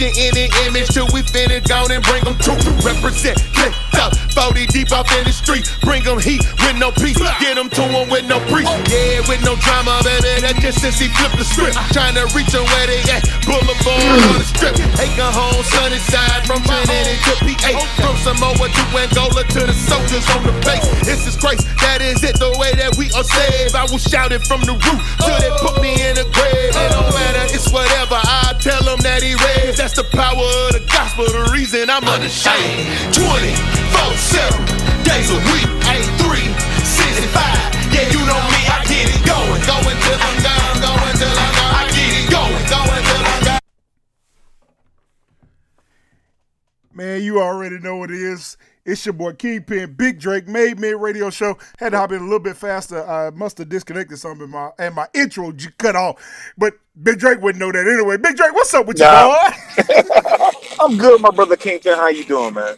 do. With no drama, baby. That just since he flipped the script. Trying to reach them where they at. Boulevard on the strip. Taking home sunny side from Trinity to PA. From Samoa to Angola to the soldiers on the base. This is Christ. That is it, the way that we are saved. I will shout it from the roof till they put me in the grave. It don't matter, it's whatever. I tell them that he raised. That's the power of the gospel, the reason I'm unashamed. 24 7 days a week, 8 3 65. Yeah, you know me, I get it going. Going till I'm gone, going till I'm gone. I get it going, going till I'm gone. Man, you already know what it is. It's your boy Kingpin, Big Drake, MadeMen Radio Show. Had to hop in a little bit faster. I must have disconnected something in my and my intro j- cut off. But Big Drake wouldn't know that anyway. Big Drake, what's up with you, boy? I'm good, my brother Kingpin. How you doing, man?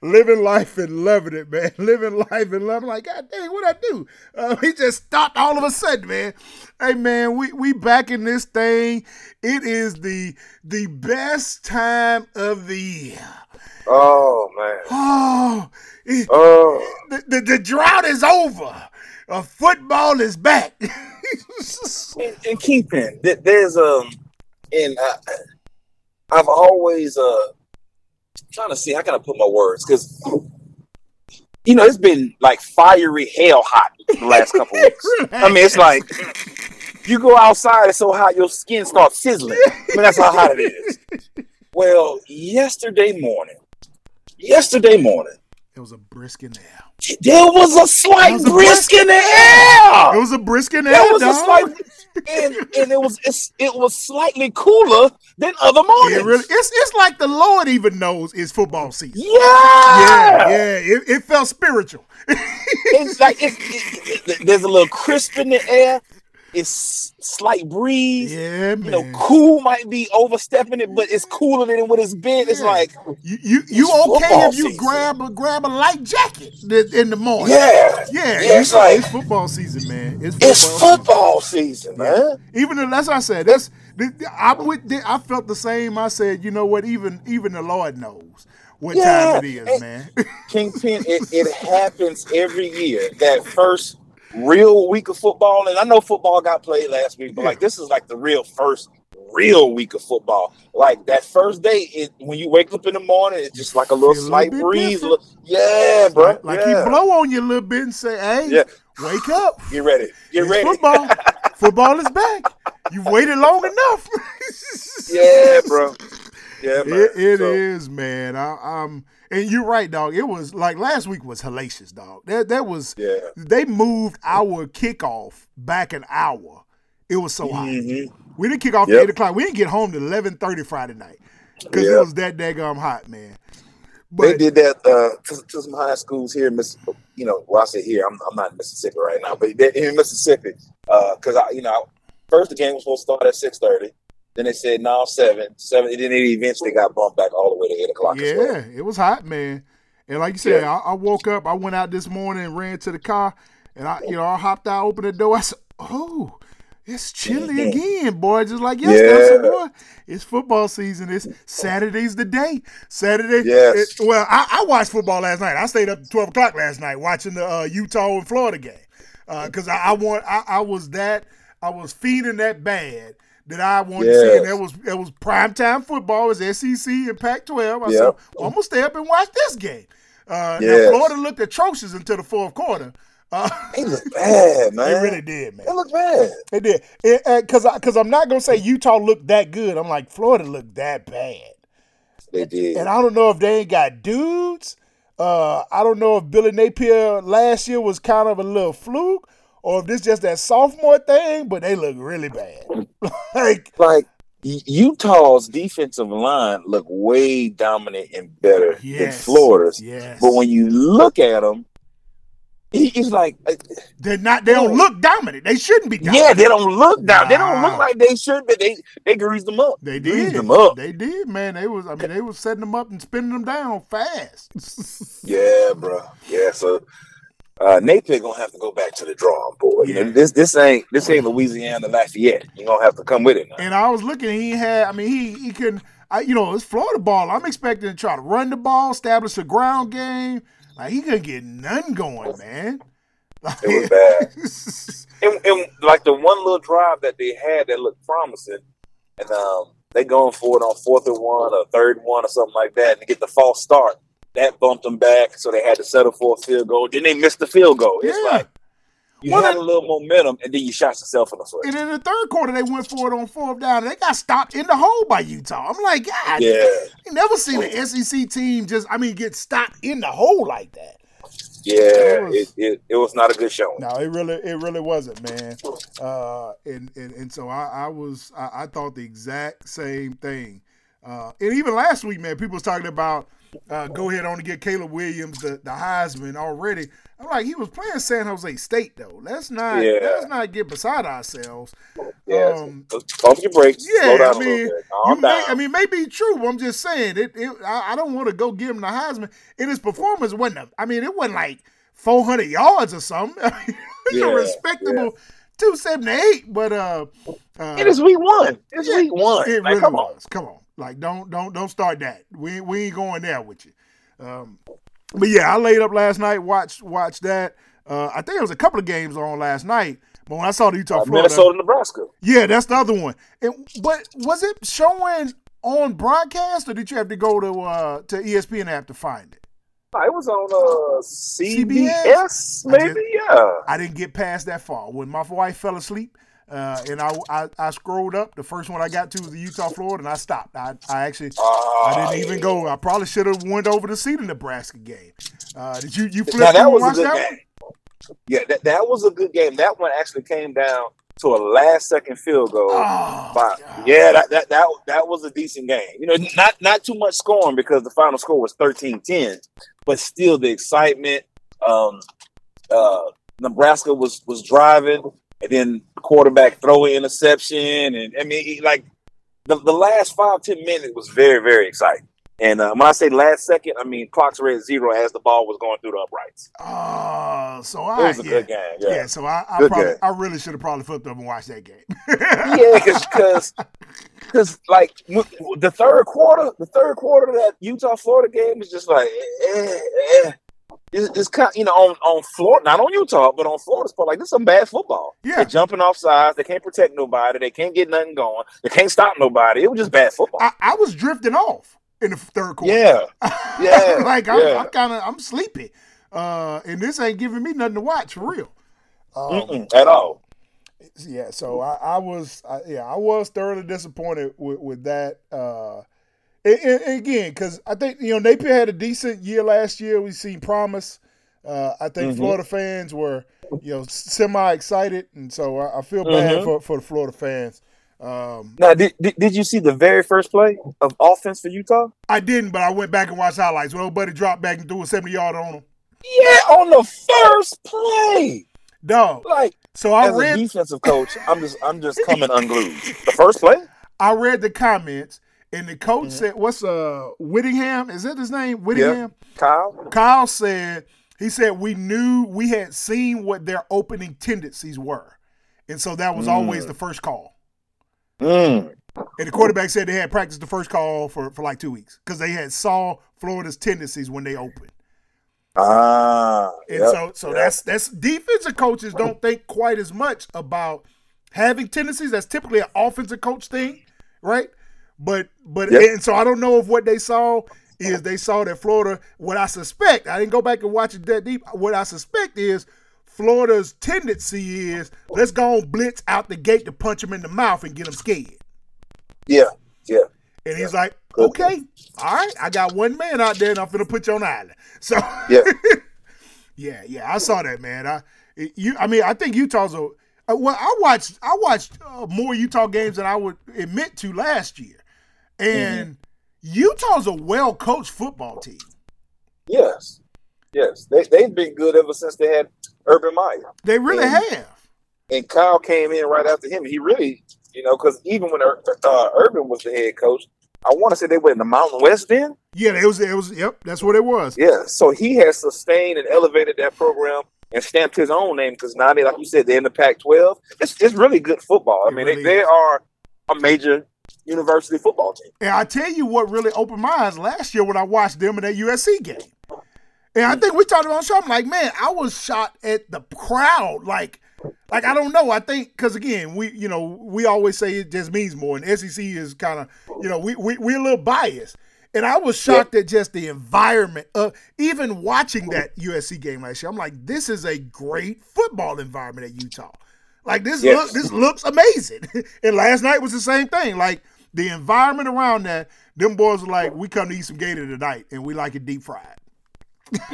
Living life and loving it, man. Living life and loving. Like, God dang, what I do? Uh, he just stopped all of a sudden, man. Hey, man, we we back in this thing. It is the the best time of the year. Oh man. Oh, it- Oh, the, the, the drought is over. Uh, football is back. and, and Kingpin, th- there's um, and I, I've always uh, trying to see how can I put my words because you know it's been like fiery hell hot the last couple weeks. I mean, it's like you go outside, it's so hot your skin starts sizzling. I mean, that's how hot it is. Well, yesterday morning, yesterday morning, it was a brisk in the air. there was a slight was a brisk in the air. It was a brisk in the there. There was a slight, and, and it was it's, it was slightly cooler than other mornings. It really, it's it's like the Lord even knows it's football season. yeah, Yeah, yeah. It, it felt spiritual. It's like it's, it, it- there's a little crisp in the air. It's slight breeze. yeah, man. You know, cool might be overstepping it, but it's cooler than what it's been. It's like, you you, you okay if you season. grab a grab a light jacket in the morning? yeah, yeah. Yeah, it's like- it's football season, man. It's football. it's football season, man. Even though that's what I said. That's th- th- I would I felt the same. I said, you know what? Even even the Lord knows what Yeah. time it is, And- man. Kingpin, it, it happens every year. That first real week of football, and I know football got played last week, but like this is like the real first real week of football. Like that first day, it when you wake up in the morning, it's just like a little slight little breeze. Yeah, bro. like like yeah. he blow on you a little bit and say, "Hey, Yeah. wake up! Get ready. Get It's ready. football. football is back. You've waited long enough." Yeah, bro. Yeah, man. It, it So, is, man. I, um, and you're right, dog. It was like last week was hellacious, dog. That that was. Yeah. They moved our kickoff back an hour. It was so hot. Mhm. We didn't kick off at eight o'clock. We didn't get home to eleven thirty Friday night because it was that daggum hot, man. But, They did that uh, to, to some high schools here in Mississippi. You know, well, I say here, I'm, I'm not in Mississippi right now, but in Mississippi, because I, you know, first the game was supposed to start at six thirty. Then they said no seven, seven. And then it eventually got bumped back all the way to eight o'clock. as well. yeah, it was hot, man. And like you said, Yeah. I, I woke up. I went out this morning and ran to the car, and I, you know, I hopped out, opened the door. I said, "Oh, it's chilly again, boy." Just like yesterday, said, Yeah. "Boy, it's football season. It's Saturday's the day. Saturday." Yes. it- well, I, I watched football last night. I stayed up to twelve o'clock last night watching the uh, Utah and Florida game because I, I want. I, I was that. I was feeding that bad. That I wanted to see, and Yes. that was it was primetime football. It was SEC and Pac-12. I said, well, I'm gonna stay up and watch this game. Uh, Now Florida looked atrocious until the fourth quarter. Uh, They look bad, man. they really did, man. They look bad. They did. Because because I'm not gonna say Utah looked that good. I'm like Florida looked that bad. They did. And I don't know if they ain't got dudes. Uh, I don't know if Billy Napier last year was kind of a little fluke, or if this just that sophomore thing. But they look really bad. like like Utah's defensive line look way dominant and better than Florida's. yes, But when you look at them, he's like, uh, they're not. They don't look dominant. They shouldn't be. Dominant. yeah, they don't look down. They don't look like they should, but they they greased them up. They greased did. them up. They did, man. They was. I mean, they was setting them up and spinning them down fast. Yeah, bro. Yeah, so uh, Napier gonna have to go back to the drawing board. You know, this this ain't this ain't Louisiana Lafayette. You gonna have to come with it now. And I was looking, he had, I mean, he he couldn't, I, you know, it's Florida ball. I'm expecting to try to run the ball, establish a ground game. Like he couldn't get none going, man. It was bad. And, and like the one little drive that they had that looked promising, and um, they going for it on fourth and one or third and one or something like that, and to get the false start. That bumped them back, so they had to settle for a field goal. Then they missed the field goal. It's Yeah. like you Well, had a little momentum, and then you shot yourself in the foot. And in the third quarter, they went for it on fourth down. And they got stopped in the hole by Utah. I'm like, God, Yeah. I never seen an SEC team just, I mean, get stopped in the hole like that. Yeah, was- it, it, it was not a good showing. No, it really, it really wasn't, man. Uh, and, and and so I, I was, I, I thought the exact same thing. Uh, and even last week, man, people was talking about uh, go ahead on to get Caleb Williams the, the Heisman already. I'm like, he was playing San Jose State though. Let's not, Yeah. let's not get beside ourselves. Yeah, Um, pump your brakes, slow Yeah, down I mean, little bit, you calm may. I mean, maybe true. But I'm just saying it. it I, I don't want to go give him the Heisman. And his performance wasn't. A, I mean, it wasn't like 400 yards or something. it's Yeah, a respectable 278. But uh, uh it is week one. It's yeah, week one. it Like, really come on. Come on, like don't don't don't start that. We we ain't going there with you. Um, but yeah, I laid up last night. Watched watched that. Uh, I think there was a couple of games on last night. But when I saw the Utah Uh, Florida, Minnesota, Nebraska. yeah, that's the other one. And, but was it showing on broadcast, or did you have to go to uh, to ESPN app to find it? No, it was on uh, CBS? CBS, I maybe. just- yeah. I didn't get past that far. When my wife fell asleep, uh, and I, I I scrolled up, the first one I got to was the Utah Florida, and I stopped. I, I actually I Ah, didn't even go. I probably should have went over to see the Nebraska game. Uh, did you you flip that was a good that game. one? Yeah, that, that was a good game. That one actually came down to a last second field goal. Oh, By- yeah, that, that that that was a decent game. You know, not not too much scoring because the final score was 13-10, but still the excitement. Um, uh, Nebraska was was driving, and then quarterback throw an interception, and I mean, he- like the, the last five ten minutes was very very exciting. And uh, when I say last second, I mean clocks were at zero as the ball was going through the uprights. Oh, so It I was a yeah. good game. Yeah, Yeah, so I, I probably. I really should have probably flipped up and watched that game. yeah, because because like the third quarter, the third quarter of that Utah Florida game is just like eh, eh. It's, it's kind, of, you know, on on Florida, not on Utah, but on Florida's part. Like this, is some bad football. Yeah. They're jumping off sides. They can't protect nobody. They can't get nothing going. They can't stop nobody. It was just bad football. I, I was drifting off in the third quarter. yeah, yeah, like I'm, yeah. I'm kind of I'm sleepy, uh, and this ain't giving me nothing to watch for real. Um, at all. yeah, so I, I was, I, yeah, I was thoroughly disappointed with, with that. Uh, and, and- and again, because I think you know Napier had a decent year last year. We seen promise. Uh, I think Mhm. Florida fans were, you know, semi excited, and so I, I feel bad Mhm. for, for the Florida fans. Um, Now, did, did did you see the very first play of offense for Utah? I didn't, but I went back and watched highlights. When old buddy dropped back and threw a seventy yard on him. Yeah, on the first play. Dog. Like So I as a read defensive coach, I'm just I'm just coming unglued. The first play? I read the comments, and the coach Mm-hmm. said, "What's uh Whittingham? Is that his name? Whittingham?" Kyle? Kyle said he said we knew we had seen what their opening tendencies were, and so that was always Mm. the first call. Mm. And the quarterback said they had practiced the first call for for like two weeks because they had saw Florida's tendencies when they opened. Ah. And yep, so, so yep. that's that's defensive coaches don't think quite as much about having tendencies. That's typically an offensive coach thing, right? But but Yep. and so I don't know if what they saw is they saw that Florida. What I suspect, I didn't go back and watch it that deep. What I suspect is Florida's tendency is let's go on blitz out the gate to punch him in the mouth and get him scared. yeah, yeah. And he's like, okay, all right, I got one man out there and I'm gonna put you on the island. So Yeah. yeah, yeah, I saw that, man. I you, I mean, I think Utah's a. uh, Well, I watched I watched uh, more Utah games than I would admit to last year, and Utah's a well coached football team. Yes. Yes. They they've been good ever since they had Urban Meyer. They really Yeah. have. And Kyle came in right after him. He really, you know, because even when uh, Urban was the head coach, I want to say they were in the Mountain West then. Yeah, it was. It was. Yep, that's what it was. Yeah. So he has sustained and elevated that program and stamped his own name because now they, like you said, they're in the Pac-12. It's it's really good football. I It mean, really they, they are a major university football team. And I tell you what really opened my eyes last year when I watched them in that USC game. And I think we talked about something like, man, I was shocked at the crowd. Like, like I don't know. I think because again, we you know we always say it just means more, and SEC is kind of you know we we we're a little biased. And I was shocked at just the environment of even watching that USC game last year. I'm like, this is a great football environment at Utah. Like this Yes. look, this looks amazing. and last night was the same thing. Like the environment around that, them boys were like, we come to eat some gator tonight, and we like it deep fried.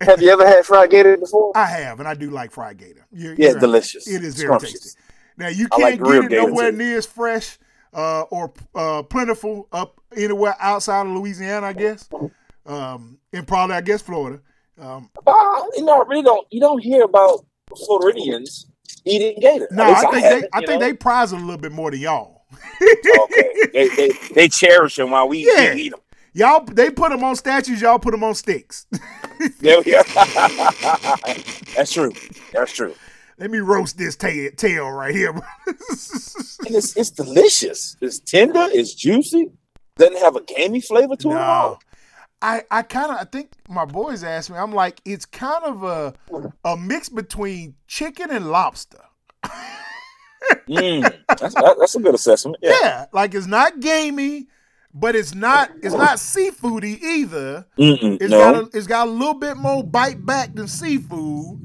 Have you ever had fried gator before? I have, and I do like fried gator. You're- Yeah, you're it's right. delicious. It is very Scrumptious. tasty. Now you can't like get it nowhere too. near as fresh uh, or uh, plentiful up anywhere outside of Louisiana, I guess, um, and probably I guess Florida. Um, Uh, you know, really don't you don't hear about Floridians eating gator. No, I think haven't, they, I think know? they prize it a little bit more than y'all. Okay. They, they they cherish them while we, Yeah. we eat them. Y'all, they put them on statues. Y'all put them on sticks. Yeah, yeah. That's true. That's true. Let me roast this tail, tail right here. And it's it's delicious. It's tender. It's juicy. Doesn't have a gamey flavor to it at No. all. I, I kind of I think my boys asked me. I'm like, it's kind of a a mix between chicken and lobster. Mm, that's that's a good assessment. Yeah. Yeah, like it's not gamey, but it's not it's not seafoody either. Mm-mm, It's no. got a, it's got a little bit more bite back than seafood.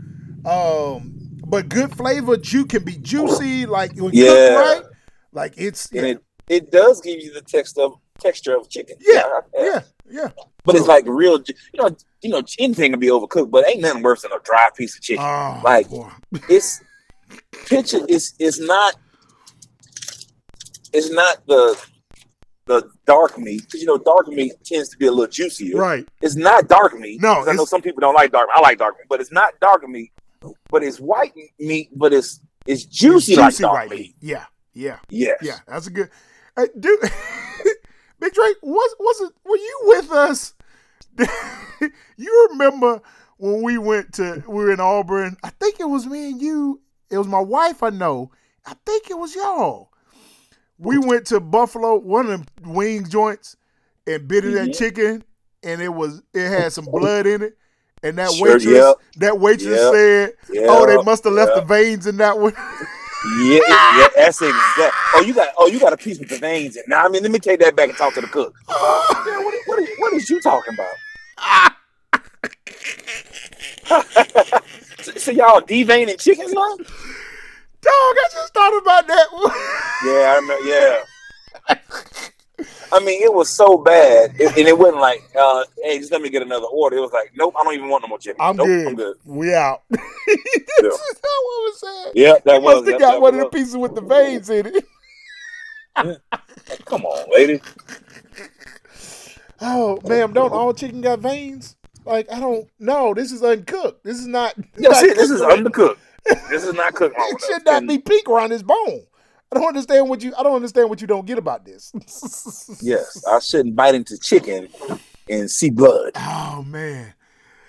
Um, but good flavor. Ju can be juicy, like when Yeah. cooked right. Like it's and it it does give you the text of texture of chicken. yeah, I- yeah, yeah. But it's like real. You know, you know, anything can be overcooked, but ain't nothing worse than a dry piece of chicken. Oh, Like- boy. it's picture is it's not it's not the the dark meat because you know dark meat tends to be a little juicier. right. It's not dark meat. No, I know some people don't like dark. I like dark meat, but it's not dark meat. But it's white meat, but it's it's juicy, It's like dark right meat. Yeah, yeah. Yes. Yeah, that's a good. Hey, dude, Big Drake, was was it? Were you with us? you remember when we went to? We were in Auburn. I think it was me and you. It was my wife. I know. I think it was y'all. We went to Buffalo, one of them wing joints, and bit into that mm-hmm. chicken, and it was it had some blood in it. And that Sure, waitress, yep. that waitress Yep. said, Yep. "Oh, they must have left the veins in that one." Yeah, yeah, that's exact. Oh, you got oh, you got a piece with the veins in. Now, I mean, let me take that back and talk to the cook. Yeah, what, what, what is you talking about? so, y'all deveining chickens now? Dog, I just thought about that. Yeah, I remember. Yeah. I mean, it was so bad, it, and it wasn't like, uh, "Hey, just let me get another order." It was like, "Nope, I don't even want no more chicken. I'm nope, good. I'm good." We out. That's Yeah. what was said. Yeah, that was. must have got that one of the pieces with the veins in it. Come on, lady. Oh, ma'am, don't all chicken got veins? Like I don't. know. this is uncooked. This is not. That's not it. This is cooked undercooked. This is not cooked. It should not be pink around his bone. I don't understand what you. I don't understand what you don't get about this. Yes, I shouldn't bite into chicken and see blood. Oh man.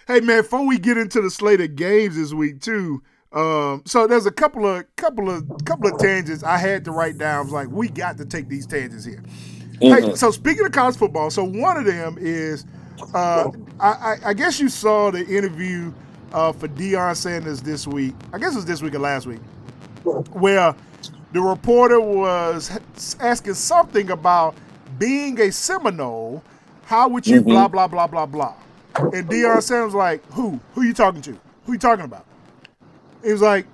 Hey man, before we get into the slate of games this week too, um, so there's a couple of couple of couple of tangents I had to write down. I was like, we got to take these tangents here. Hey, so speaking of college football, so one of them is, uh, I, I, guess you saw the interview uh, for Deion Sanders this week. I guess it was this week or last week, where the reporter was asking something about being a Seminole. How would you blah blah blah blah blah? And Deion Sanders was like, "Who? Who you talking to? Who are you talking about?" He was like,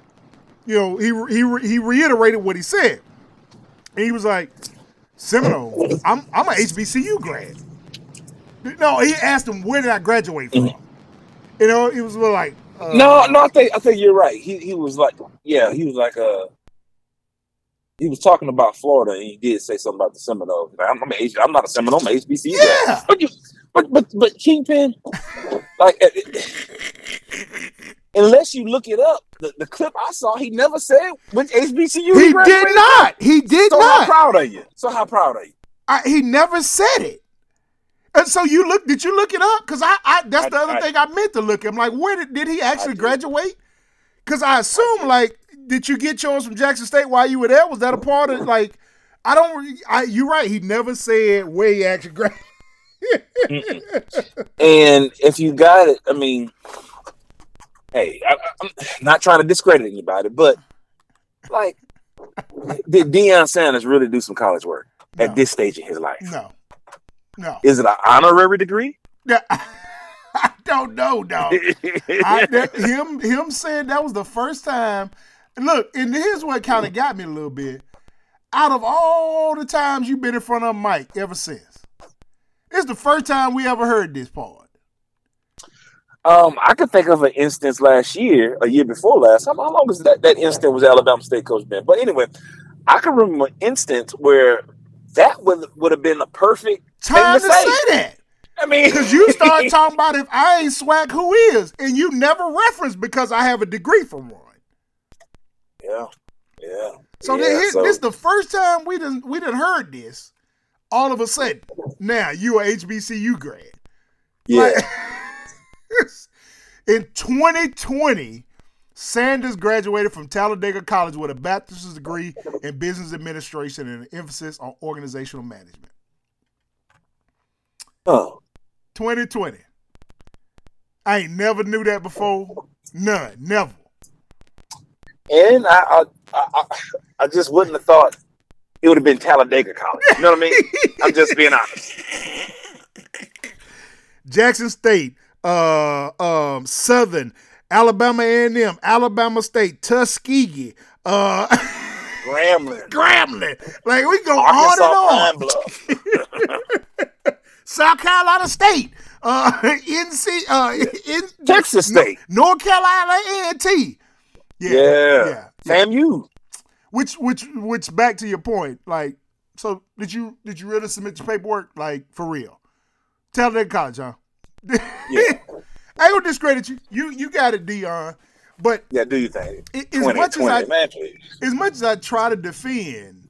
you know, he he he reiterated what he said. And he was like, Seminole, I'm I'm an HBCU grad. No, he asked him where did I graduate from. You know, he was like, uh, No, no, I think I think you're right. He he was like, yeah, he was like uh he was talking about Florida, and he did say something about the Seminoles. Like, I'm, I'm, H- I'm not a Seminole, I'm a HBCU. guy. Yeah. but you, but but but Kingpin, like, uh, unless you look it up, the, the clip I saw, he never said which HBCU he graduated did from. not. He did So how proud are you? So how proud are you? I, he never said it. And so you look? Did you look it up? Because I, I that's I- the other I- thing I meant to look. At. I'm like, where did did he actually did. graduate? Because I assume like, did you get yours from Jackson State while you were there? Was that a part of like? I don't. I you're right. He never said where he actually graduated. And if you got it, I mean, hey, I, I'm not trying to discredit anybody, but like, did Deion Sanders really do some college work No. at this stage in his life? No, no. Is it an honorary degree? Yeah, I don't know, dog. I, that, him him saying that was the first time. Look, and here's what kind of got me a little bit. Out of all the times you've been in front of mic ever since, it's the first time we ever heard this part. Um, I could think of an instance last year, a year before last. How, how long was that? That instance was Alabama State coach Ben. But anyway, I can remember an instance where that would would have been a perfect Time to say say. that. I mean, Because you start talking about if I ain't swag, who is? And you never reference because I have a degree from one. yeah, yeah. So, yeah, then so- this the first time we didn't we didn't heard this. All of a sudden, now you a HBCU grad. yeah. Like, in 2020, Sanders graduated from Talladega College with a bachelor's degree in business administration and an emphasis on organizational management. Huh. 2020. I ain't never knew that before. None. Never. And I, I, I, I- I just wouldn't have thought it would have been Talladega College. You know what I mean? I'm just being honest. Jackson State, uh, um, Southern, Alabama A&M, Alabama State, Tuskegee, uh, Grambling, Grambling. Like we go Arkansas on and on. South Carolina State, uh, NC, uh, in, Texas State. North Carolina A&T. Yeah, Yeah. yeah, yeah. FAMU. Which, which, which? Back to your point, like, so did you did you really submit your paperwork, like for real? Tell that college, huh? Yeah. I ain't gonna discredit you. You you got it, Deion. But Yeah, do you think? as 20, much 20, as I man, as much as I try to defend,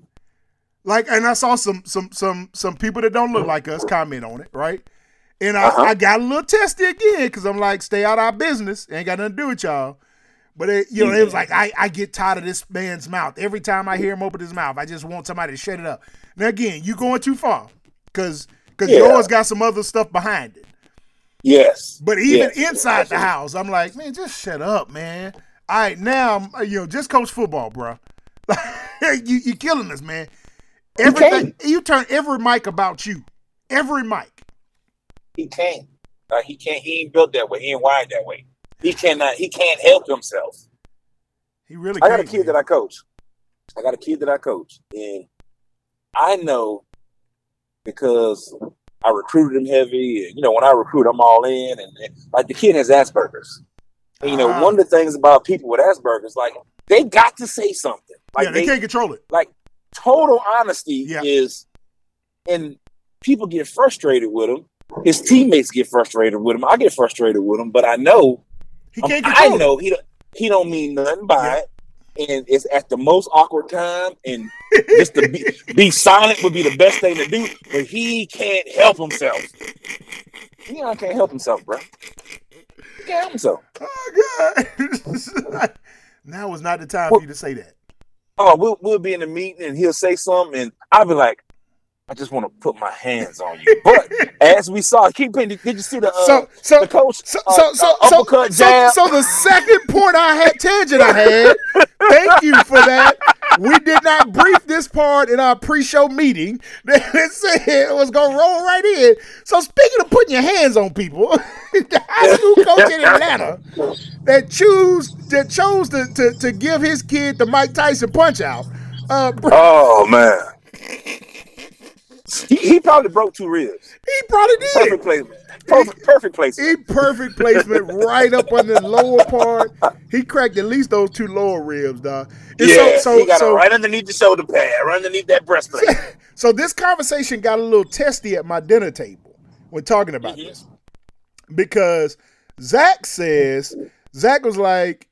like, and I saw some some some some people that don't look like us comment on it, right? And I, Uh-huh. I got a little testy again because I'm like, stay out of our business. Ain't got nothing to do with y'all. But it, you know, it was like I, I get tired of this man's mouth. Every time I hear him open his mouth, I just want somebody to shut it up. Now again, you going too far because because Yeah. yours got some other stuff behind it. Yes. But even Yes. inside the house, I'm like, man, just shut up, man. All right, now you know, just coach football, bro. you you're killing us, man. Everything you turn every mic about you, every mic. He can't. Like he can't. He ain't built that way. He ain't wired that way. He cannot. He can't help himself. He really. I got a can't, kid man. that I coach. I got a kid that I coach, and I know because I recruited him heavy. And, you know, when I recruit, I'm all in, and, and, like the kid has Asperger's. And, you know, Ah. one of the things about people with Asperger's, like they got to say something. Like yeah, they, can't control it. like total honesty Yeah. is, and people get frustrated with him. His teammates get frustrated with him. I get frustrated with him, but I know He um, can't I know he don't, he don't mean nothing by it, and it's at the most awkward time, and just to be, be silent would be the best thing to do. But he can't help himself. He can't help himself, bro. He can't help himself. Oh God! now is not the time for you to say that. Oh, we'll we'll be in a meeting, and he'll say something, and I'll be like. I just want to put my hands on you, but as we saw, keep did you see the uh, So so the coach So, uh, so, so, so, uppercut so, so the second point I had tangent I had. Thank you for that. We did not brief this part in our pre-show meeting. Said it was gonna roll right in. So speaking of putting your hands on people, the high school coach in Atlanta that choose that chose to, to, to give his kid the Mike Tyson punch out. Uh, bro, Oh man, he, he probably broke two ribs. he probably did. Perfect placement. Perfect, perfect placement. He perfect placement right up on the lower part. He cracked at least those two lower ribs, dog. And yeah, so, he got so, right underneath the shoulder pad, right underneath that breastplate. so this conversation got a little testy at my dinner table when talking about Mhm. this because Zach says Zach was like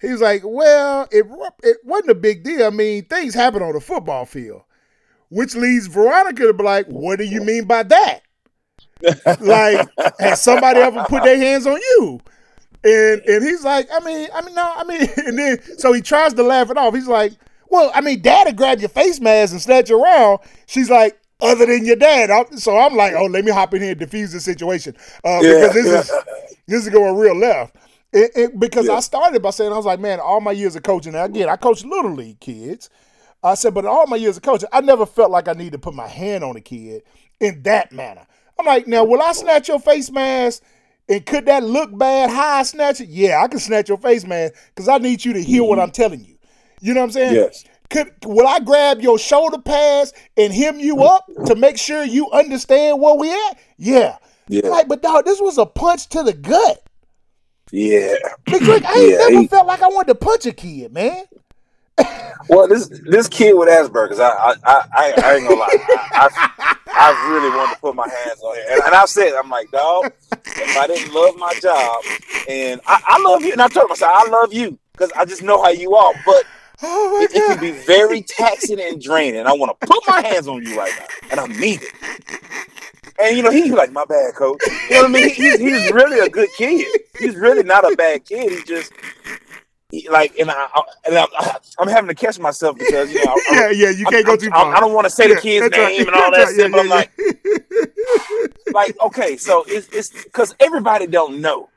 he was like, well, it it wasn't a big deal. I mean, things happen on the football field, which leads Veronica to be like, what do you mean by that? like, has somebody ever put their hands on you? And and he's like, I mean, I mean, no, I mean, and then so he tries to laugh it off. He's like, well, I mean, dad would grab your face mask and snatch you around. She's like, other than your dad. I'm- So I'm like, oh, let me hop in here and defuse the situation uh, Yeah, because this yeah. is this is going real left. It, it, because Yeah. I started by saying I was like, man, all my years of coaching. And again, I coach little league kids. I said, but in all my years of coaching, I never felt like I needed to put my hand on a kid in that manner. I'm like, now, will I snatch your face mask? And could that look bad? How I snatch it? Yeah, I can snatch your face mask because I need you to hear what mm-hmm. I'm telling you. You know what I'm saying? Yes. Could will I grab your shoulder pads and hem you up to make sure you understand where we at? Yeah. Yeah. Like, but dog, this was a punch to the gut. Yeah. Big Drake, I ain't Yeah, never he- felt like I wanted to punch a kid, man. Well, this this kid with Asperger's, I I, I, I ain't gonna lie, I, I, I really wanted to put my hands on him, and, and I said, I'm like, dog, if I didn't love my job, and I, I love you, and I told myself, I love you because I just know how you are, but Oh it, it can be very taxing and draining. I want to put my hands on you right now, and I mean it. And you know, he's like, my bad, coach. You know what I mean? He, he's, he's really a good kid. He's really not a bad kid. He just like, and I, I and I, I'm having to catch myself because you know, I, yeah, yeah, you can't I'm- go too far. I don't want to say Yeah, the kid's that's right, name and all that right, shit, but I'm yeah, like, like, okay, so it's it's because everybody don't know.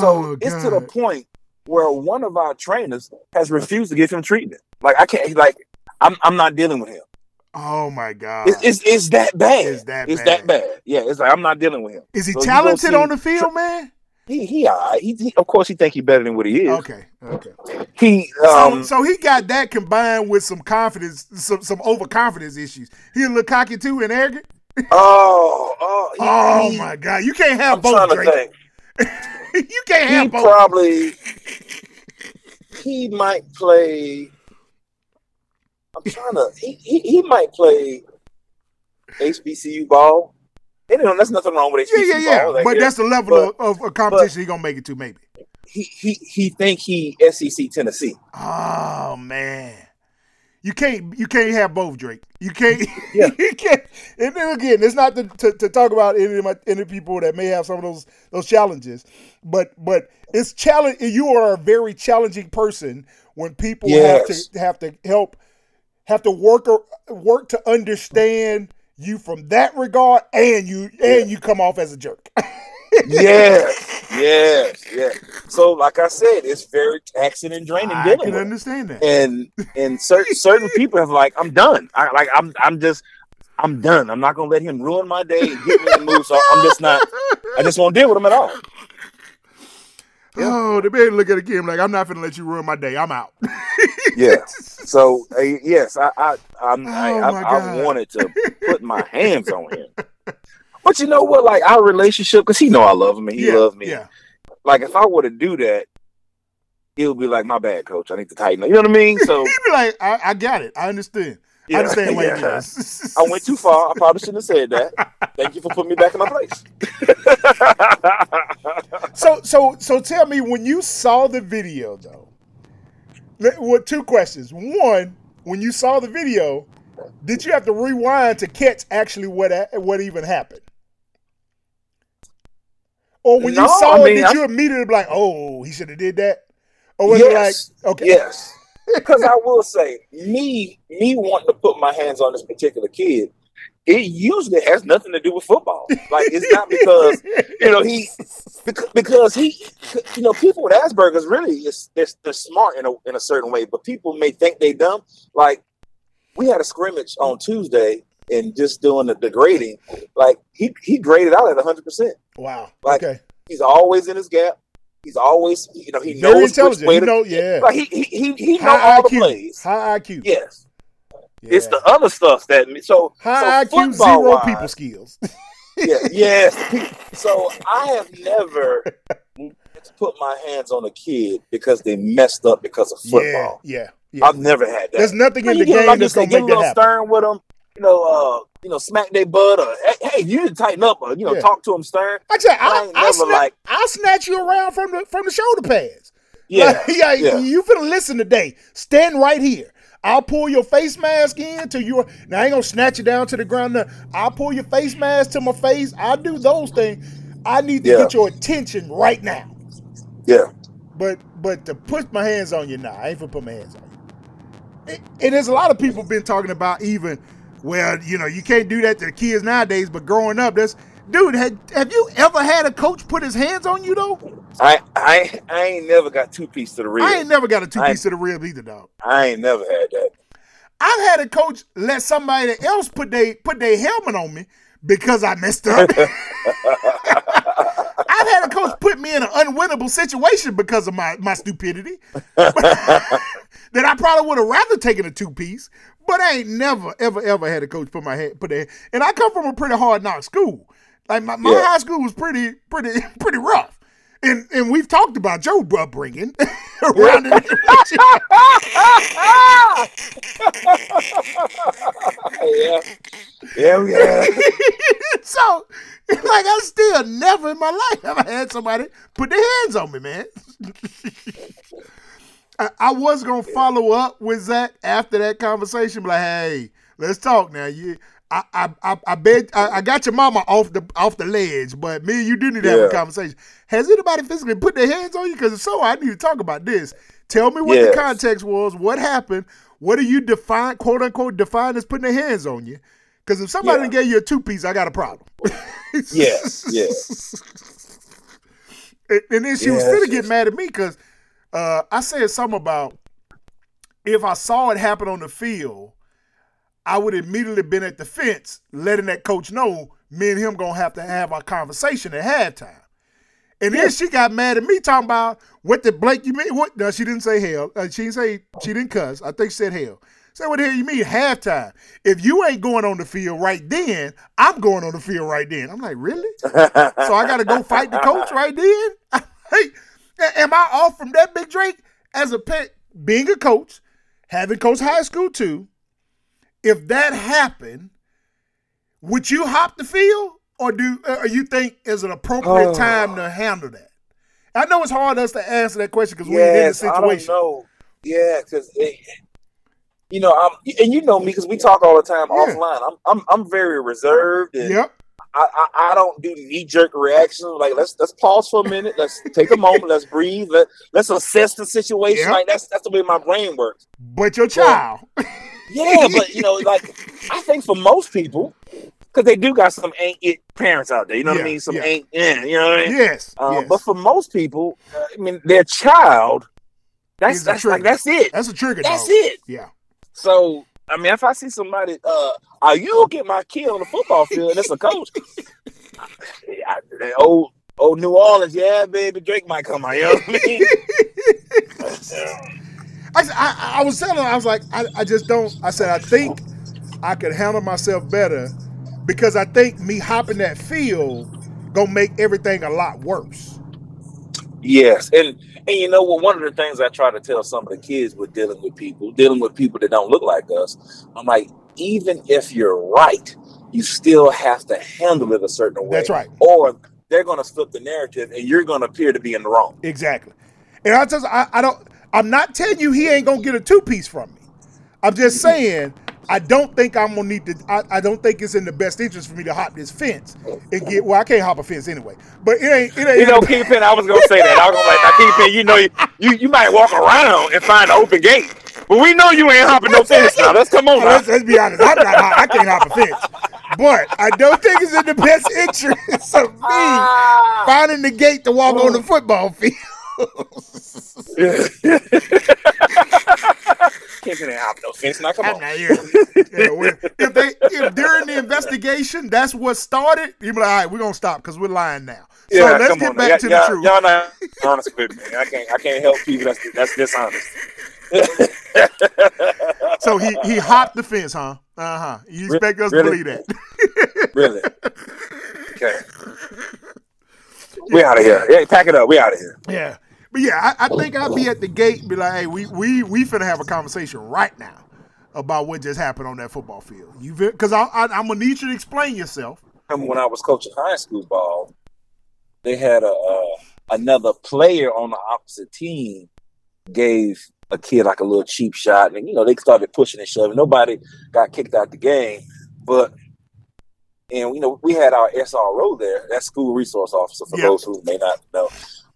So Oh, it's to the point where one of our trainers has refused to give him treatment. Like I can't, like I'm I'm not dealing with him. Oh my god. It's it's, it's that bad. It's that It's bad. that bad. Yeah, it's like I'm not dealing with him. Is he So talented on the field, man? He he, right. he, he of course he think he better than what he is. Okay, okay. He So, um so he got that combined with some confidence, some some overconfidence issues. He a little cocky too and arrogant. oh oh he, Oh he- my god, you can't have I'm both, trying to Drake. think. you can't have both. probably he might play. I'm trying to. He, he, he might play HBCU ball. You know, there's nothing wrong with HBCU yeah, yeah, yeah. Like, but yeah, that's the level but- of, of, competition he's gonna make it to, maybe. he he he think he SEC Tennessee. Oh man. You can't you can't have both, Drake. You can't Yeah. you can't and then again, it's not to, to, to talk about any of my any people that may have some of those those challenges, but but it's challenge you are a very challenging person when people have to have to help have to work or work to understand you from that regard and you and you come off as a jerk. yes, yes, yeah. So, like I said, it's very taxing and draining I can with. understand that. And and certain certain people have like, I'm done. I like I'm I'm just I'm done. I'm not gonna let him ruin my day and get me in the mood. So I'm just not. I just won't deal with him at all. Yeah. Oh, the man look at the kid like I'm not gonna let you ruin my day. I'm out. Yeah. So uh, yes, I I I'm, Oh, I, my I wanted to put my hands on him. But you know what? Like our relationship, because he know I love him and he yeah, loves me. Yeah. Like if I were to do that, he'll be like, "My bad, coach. I need to tighten up." You know what I mean? So He'd be like, I, I got it. I understand. yeah, I understand why yeah. I went too far. I probably shouldn't have said that. Thank you for putting me back in my place. So so so tell me when you saw the video though. Well, two questions. One, when you saw the video, did you have to rewind to catch actually what what even happened? Or when you saw I it, did I- you immediately be like, "Oh, he should have did that"? Or was it like, okay, Yes. Because I will say, me me wanting to put my hands on this particular kid, it usually has nothing to do with football. Like it's not because you know he because, because he you know people with Asperger's really is they're, they're smart in a in a certain way, but people may think they dumb. Like we had a scrimmage on Tuesday and just doing the, the grading, like he he graded out at hundred percent. wow, Like, okay, He's always in his gap. He's always you know he very knows which way You to know, yeah, like he he he, he know high all the IQ, plays. high IQ. Yes, Yeah. it's the other stuff that so high so IQ, zero wise- people skills. Yeah, yes. So I have never put my hands on a kid because they messed up because of football. Yeah, yeah, yeah. I've never had that. There's nothing in the get, game like you that's gonna get make a little stern with them. You know, uh, you know, smack their butt or hey, hey, you need to tighten up or you know, Yeah. talk to them stern. Like I said, I I, ain't I, never snatch, like- I snatch you around from the from the shoulder pads. Yeah, Like, yeah, yeah. You finna listen today. Stand right here. I'll pull your face mask in till you. Now I ain't gonna snatch it down to the ground. Now. I'll pull your face mask to my face. I'll do those things. I need to Yeah. get your attention right now. Yeah. But but to put my hands on you, nah, I ain't gonna put my hands on you. And there's a lot of people been talking about even, well, you know, you can't do that to the kids nowadays. But growing up, that's dude. Had, have you ever had a coach put his hands on you though? I I I ain't never got two piece to the rib. I ain't never got a two piece to the rib either, dog. I ain't never had that. I've had a coach let somebody else put they put their helmet on me because I messed up. I've had a coach put me in an unwinnable situation because of my, my stupidity. that I probably would have rather taken a two piece, but I ain't never, ever, ever had a coach put my head put their and I come from a pretty hard knock school. Like my, my Yeah. high school was pretty, pretty, pretty rough. And and we've talked about Joe upbringing around yeah. Yeah, yeah. so, like, I still never in my life have I had somebody put their hands on me, man. I, I was gonna follow up with Zach after that conversation, be like, hey, let's talk now. You, I, I, I, I bet I, I got your mama off the off the ledge, but me and you do need to have a conversation. Has anybody physically put their hands on you? Because if so, I need to talk about this. Tell me what the context was, what happened, what do you define, quote unquote, define as putting their hands on you? Because if somebody Yeah. gave you a two piece, I got a problem. Yes, yes. And, and then she was Yes, finna get yes. mad at me because uh, I said something about if I saw it happen on the field, I would immediately been at the fence, letting that coach know me and him gonna have to have our conversation at halftime. And then she got mad at me talking about what the Blake you mean? What? No, she didn't say hell. Uh, she didn't say she didn't cuss. I think she said hell. Say what the hell you mean halftime? If you ain't going on the field right then, I'm going on the field right then. I'm like, really? so I got to go fight the coach right then? hey, am I off from that, Big Drake? As a pet, being a coach, having coached high school too, if that happened, would you hop the field, or do uh, or you think is an appropriate Oh. time to handle that? I know it's hard us to answer that question because we're in the Yes, I don't situation. know. Yeah, because you know, I'm and you know me because we talk all the time Yeah. offline. I'm I'm I'm very reserved and Yep. I, I I don't do knee jerk reactions. Like let's let's pause for a minute. Let's take a moment. Let's breathe. Let let's assess the situation. Yeah. Like that's that's the way my brain works. But your child. Yeah, but you know, like I think for most people, because they do got some ain't it parents out there. You know what I mean? Some yeah. ain't yeah, you know what I mean? yes. Um, yes. But for most people, uh, I mean, their child, that's that's like that's it. That's a trigger. That's dog. it. Yeah. So I mean, if I see somebody, uh, are you get my kid on the football field and it's a coach? I, I- old old New Orleans, yeah, baby, Drake might come out. You know what I mean? I, I, I was telling her, I was like, I, I just don't. I said, I think I could handle myself better because I think me hopping that field gonna make everything a lot worse. Yes, and and you know what? One of the things I try to tell some of the kids with dealing with people, dealing with people that don't look like us, I'm like, even if you're right, you still have to handle it a certain way. That's right. Or they're going to flip the narrative, and you're going to appear to be in the wrong. Exactly. And I just, I, I don't. I'm not telling you he ain't gonna get a two piece from me. I'm just saying. I don't think I'm gonna need to. I, I don't think it's in the best interest for me to hop this fence and get. Well, I can't hop a fence anyway. But it ain't. It ain't. You know, Kingpin, I was going to say that. I was going to like, now, Kingpin, you know, you, you you might walk around and find an open gate, but we know you ain't hopping no fence now. Let's come on now. let's, let's be honest. I'm not. hop- I can't hop a fence. But I don't think it's in the best interest of me ah. finding the gate to walk on the football field. Kingpin ain't hopping no fence now. Come I'm on. not here. Yeah, when- if they if during the investigation that's what started, you be like, all right, we're gonna stop because we're lying now. Yeah, So let's get on back to y'all, the truth. Y'all not honest with me. I can't. I can't help people. That's that's dishonest. So he he hopped the fence, huh? Uh huh. You expect us to believe that? really. Okay. We out of here. Yeah, pack it up. We out of here. Yeah. But yeah, I, I think I'd be at the gate and be like, hey, we we we finna have a conversation right now about what just happened on that football field. You because I, I I'm gonna need you to explain yourself. Remember when I was coaching high school ball, they had a uh, another player on the opposite team gave a kid like a little cheap shot, and you know they started pushing and shoving. Nobody got kicked out the game, but and you know we had our SRO there, that school resource officer for Yep. those who may not know.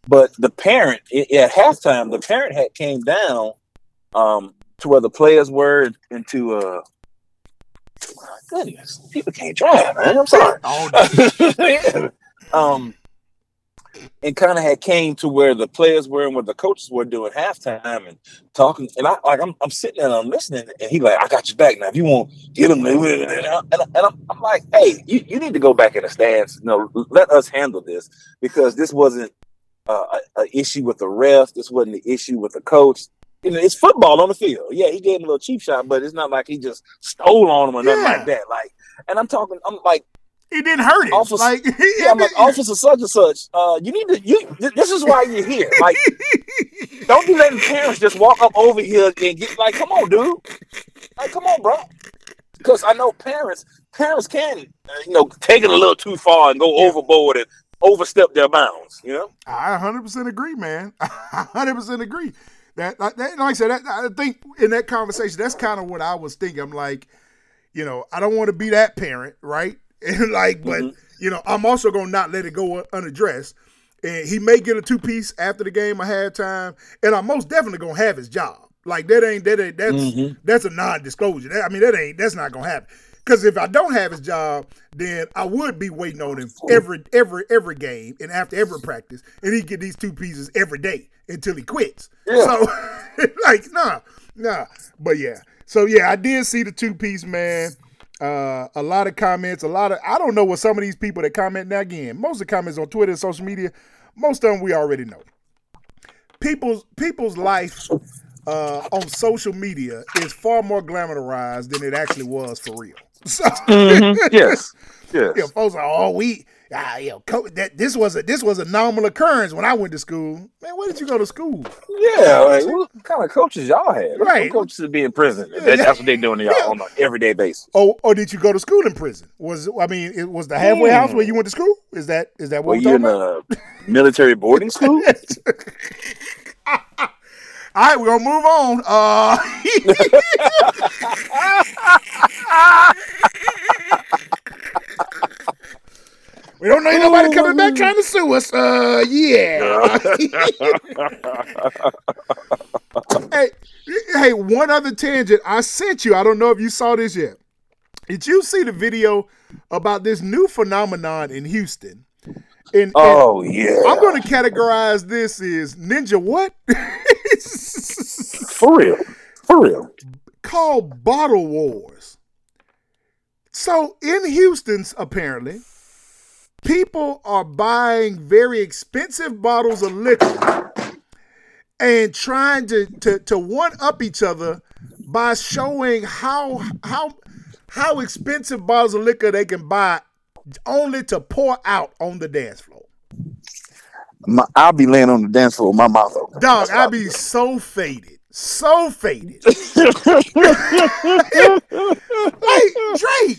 But the parent i- at halftime, the parent had came down um, to where the players were into uh. My goodness, people can't drive, man. I'm sorry. Um, and kind of had came to where the players were and where the coaches were doing halftime and talking. And I like I'm, I'm sitting there and I'm listening, and he like, I got your back now. If you want, get him. And, I- and, I- and I'm, I'm like, hey, you, you need to go back in the stands. You know, let us handle this because this wasn't uh, a, a issue with the ref. This wasn't the issue with the coach. You know, it's football on the field. Yeah, he gave him a little cheap shot, but it's not like he just stole on him or nothing like that. Like, and I'm talking, I'm like. it didn't hurt him. Officer- like, Yeah, I'm like, officer such and such. Uh, you need to. You. This is why you're here. Like, don't be letting parents just walk up over here and get like, come on, dude. Like, come on, bro. Because I know parents. Parents can, uh, you know, take it a little too far and go overboard and overstep their bounds. You know. I 100% agree, man. I 100% agree. That, that, that- like I said, that, I think in that conversation, that's kind of what I was thinking. I'm like, you know, I don't want to be that parent, right? And like, but Mhm. you know, I'm also gonna not let it go unaddressed. And he may get a two piece after the game or halftime, and I'm most definitely gonna have his job. Like that ain't that ain't that's Mhm. that's a non disclosure. I mean, that ain't that's not gonna happen. Because if I don't have his job, then I would be waiting on him every every every game and after every practice, and he get these two pieces every day until he quits. Yeah. So, like, nah, nah. But yeah, so yeah, I did see the two piece man. Uh, a lot of comments, a lot of I don't know what some of these people that comment now again. Most of the comments on Twitter and social media, most of them we already know. People's people's life uh, on social media is far more glamorized than it actually was for real. So Yes. Yes. yeah, folks are all we ah yo co- that this was a this was a normal occurrence when I went to school. Man, where did you go to school? Yeah. Like, what kind of coaches y'all had? What Right. coaches should be in prison. That- that's what they're doing to y'all on an everyday basis. Oh, or did you go to school in prison? Was I mean, it was the halfway Hmm. house where you went to school? Is that is that what Were you in about? a military boarding school? All right, we're gonna move on. Uh, we don't need nobody coming back trying to sue us. Uh, yeah. hey, hey, one other tangent. I sent you. I don't know if you saw this yet. Did you see the video about this new phenomenon in Houston? And, and Oh yeah. I'm going to categorize this as ninja what? For real. For real. called bottle wars. So in Houston's apparently, people are buying very expensive bottles of liquor and trying to to, to one up each other by showing how how how expensive bottles of liquor they can buy only to pour out on the dance floor. My, I'll be laying on the dance floor with my mouth open. Dog, I'll be so faded. So faded. like Drake,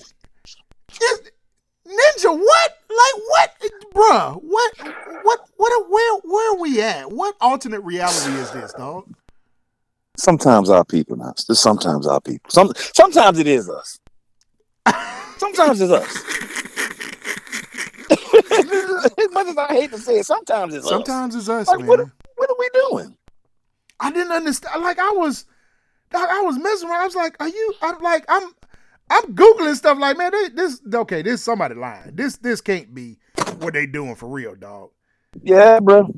Ninja, what? Like what, bruh? What? What? What? Where? Where are we at? What alternate reality is this, dog? Sometimes our people now. Sometimes our people. Some sometimes it is us. Sometimes it's us. as much as I hate to say it, sometimes it's us. Sometimes it's us, Like man. what? What are we doing? I didn't understand. Like I was, I was messing around. I was like, "Are you?" I'm like, I'm, I'm googling stuff. Like, man, they, this okay? This somebody lying. This this can't be what they doing for real, dog. Yeah, bro.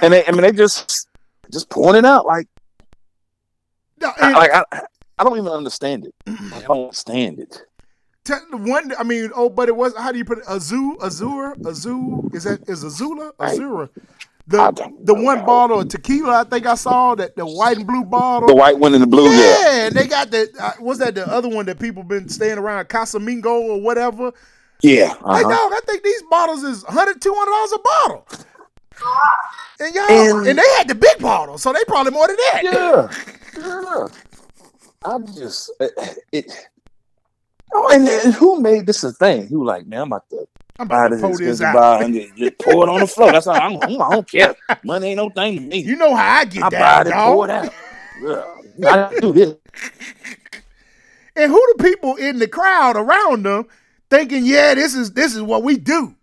and they, I mean, they just just it out like Dog, I, like I, I don't even understand it. I don't understand it. Te- the one, I mean, oh, but it was. How do you put it? Azul, Azure, Azul. Is that is Azula, Azura? I The the know. one bottle of tequila I think I saw that the white and blue bottle. The white one and the blue, yeah. yeah, and they got the uh, what's that? The other one that people been staying around Casamingo or whatever. Yeah. Like, uh-huh. dog, I think these bottles is 100 200 dollars a bottle. And y'all, And- and, they had the big bottle, so they probably more than that. Yeah. Yeah. I'm just it. it oh, and, and who made this a thing? Who like, man, I'm about to I'm buy about to this expensive out. and just, pour it on the floor. That's all. I'm, I don't care. Money ain't no thing to me. You know how I get I down, buy it and pour it out. I do this. And who the people in the crowd around them thinking, yeah, this is this is what we do.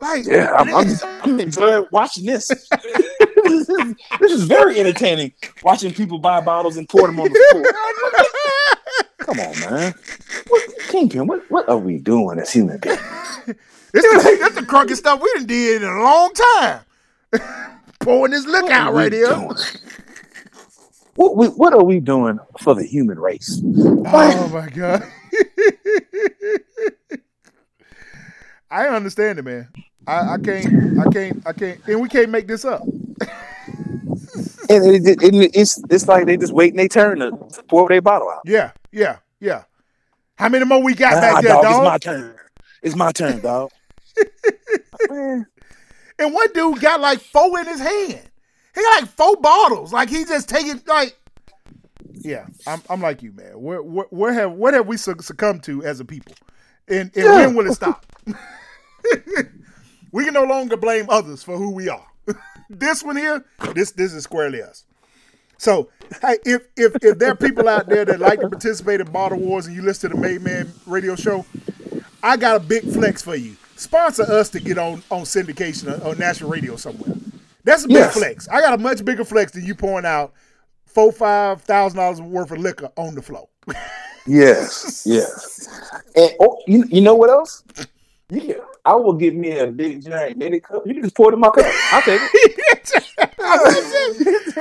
Like, Yeah, I'm, I'm, I'm enjoying watching this. this, is, this is very entertaining. Watching people buy bottles and pour them on the floor. Come on, man. What, Kingpin, what, what are we doing as human beings? this the, that's the crunky stuff we done did in a long time. Pouring this liquor What out right here. doing? What, we, what are we doing for the human race? Oh my god. I understand it, man. I, I can't, I can't, I can't, and we can't make this up. And it, it, it- it's it's like they just waiting their turn to pour their bottle out. Yeah, yeah, yeah. How many more we got Ah, back there, dog, dog? It's my turn. It's my turn, dog. And one dude got like four in his hand. He got like four bottles. Like he just taking like. Yeah, I'm, I'm like you, man. Where, where, where have what have we succumbed to as a people, and and Yeah. when will it stop? we can no longer blame others for who we are. this one here, this this is squarely us. So, hey, if if if there are people out there that like to participate in Bottle Wars and you listen to the MadeMen Radio Show, I got a big flex for you. Sponsor us to get on on syndication uh, or, or national radio somewhere. That's a big Yes. flex. I got a much bigger flex than you pouring out four five thousand dollars worth of liquor on the floor. yes, yes. And oh, you, you know what else? You can, I will give me a big giant Yeti cup. You can just pour it in my cup. I'll take it.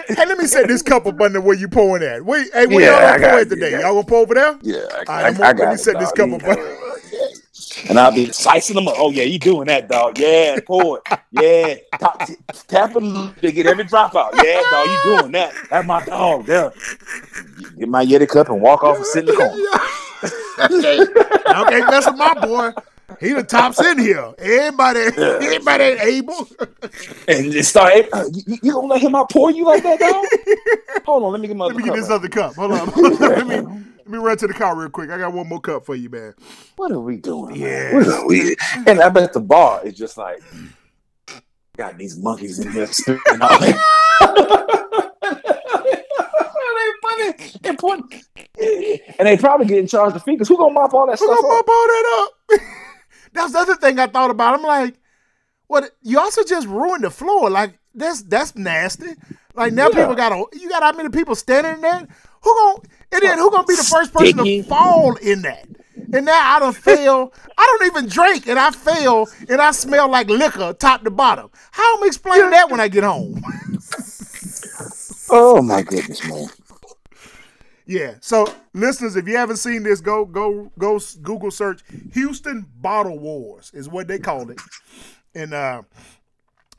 hey, let me set this cup up under where you pouring at. Wait, hey, where Yeah, y'all I gonna got pour it, it today? yeah. Y'all gonna pour over there? Yeah, I, All right, I, I'm gonna- I let got me it, set this dog. cup up. know. And I'll be slicing them up. Oh yeah, you doing that, dog? Yeah, pour it. Yeah, tap, tap it to get every drop out. Yeah, dog, you doing that? That's my dog. There, get my Yeti cup and walk off and sit in the corner. Y'all can't mess with my boy. He the tops in here. Everybody, everybody ain't able. And just start. Uh, you, you gonna let him out pour you like that, dog? Hold on, let me get my. Let me get this out. other cup. Hold on. let me let me run to the car real quick. I got one more cup for you, man. What are we doing? Yeah. Yeah. What are we? And I bet the bar is just like, got these monkeys in here spitting all that. they and point- and they probably getting charged the fee because who gonna mop all that Who stuff gonna up? mop all that up? That's the other thing I thought about. I'm like, what? You also just ruined the floor. Like that's that's nasty. Like now Yeah. people got to you got how many people standing in there? Who gonna and then who gonna be the first person Sticky. to fall in that? And now I don't fail. I don't even drink, and I fail, and I smell like liquor top to bottom. How am I explaining that when I get home? Oh my goodness, man! Yeah. So, listeners, if you haven't seen this, go go go Google search Houston Bottle Wars is what they called it, and uh,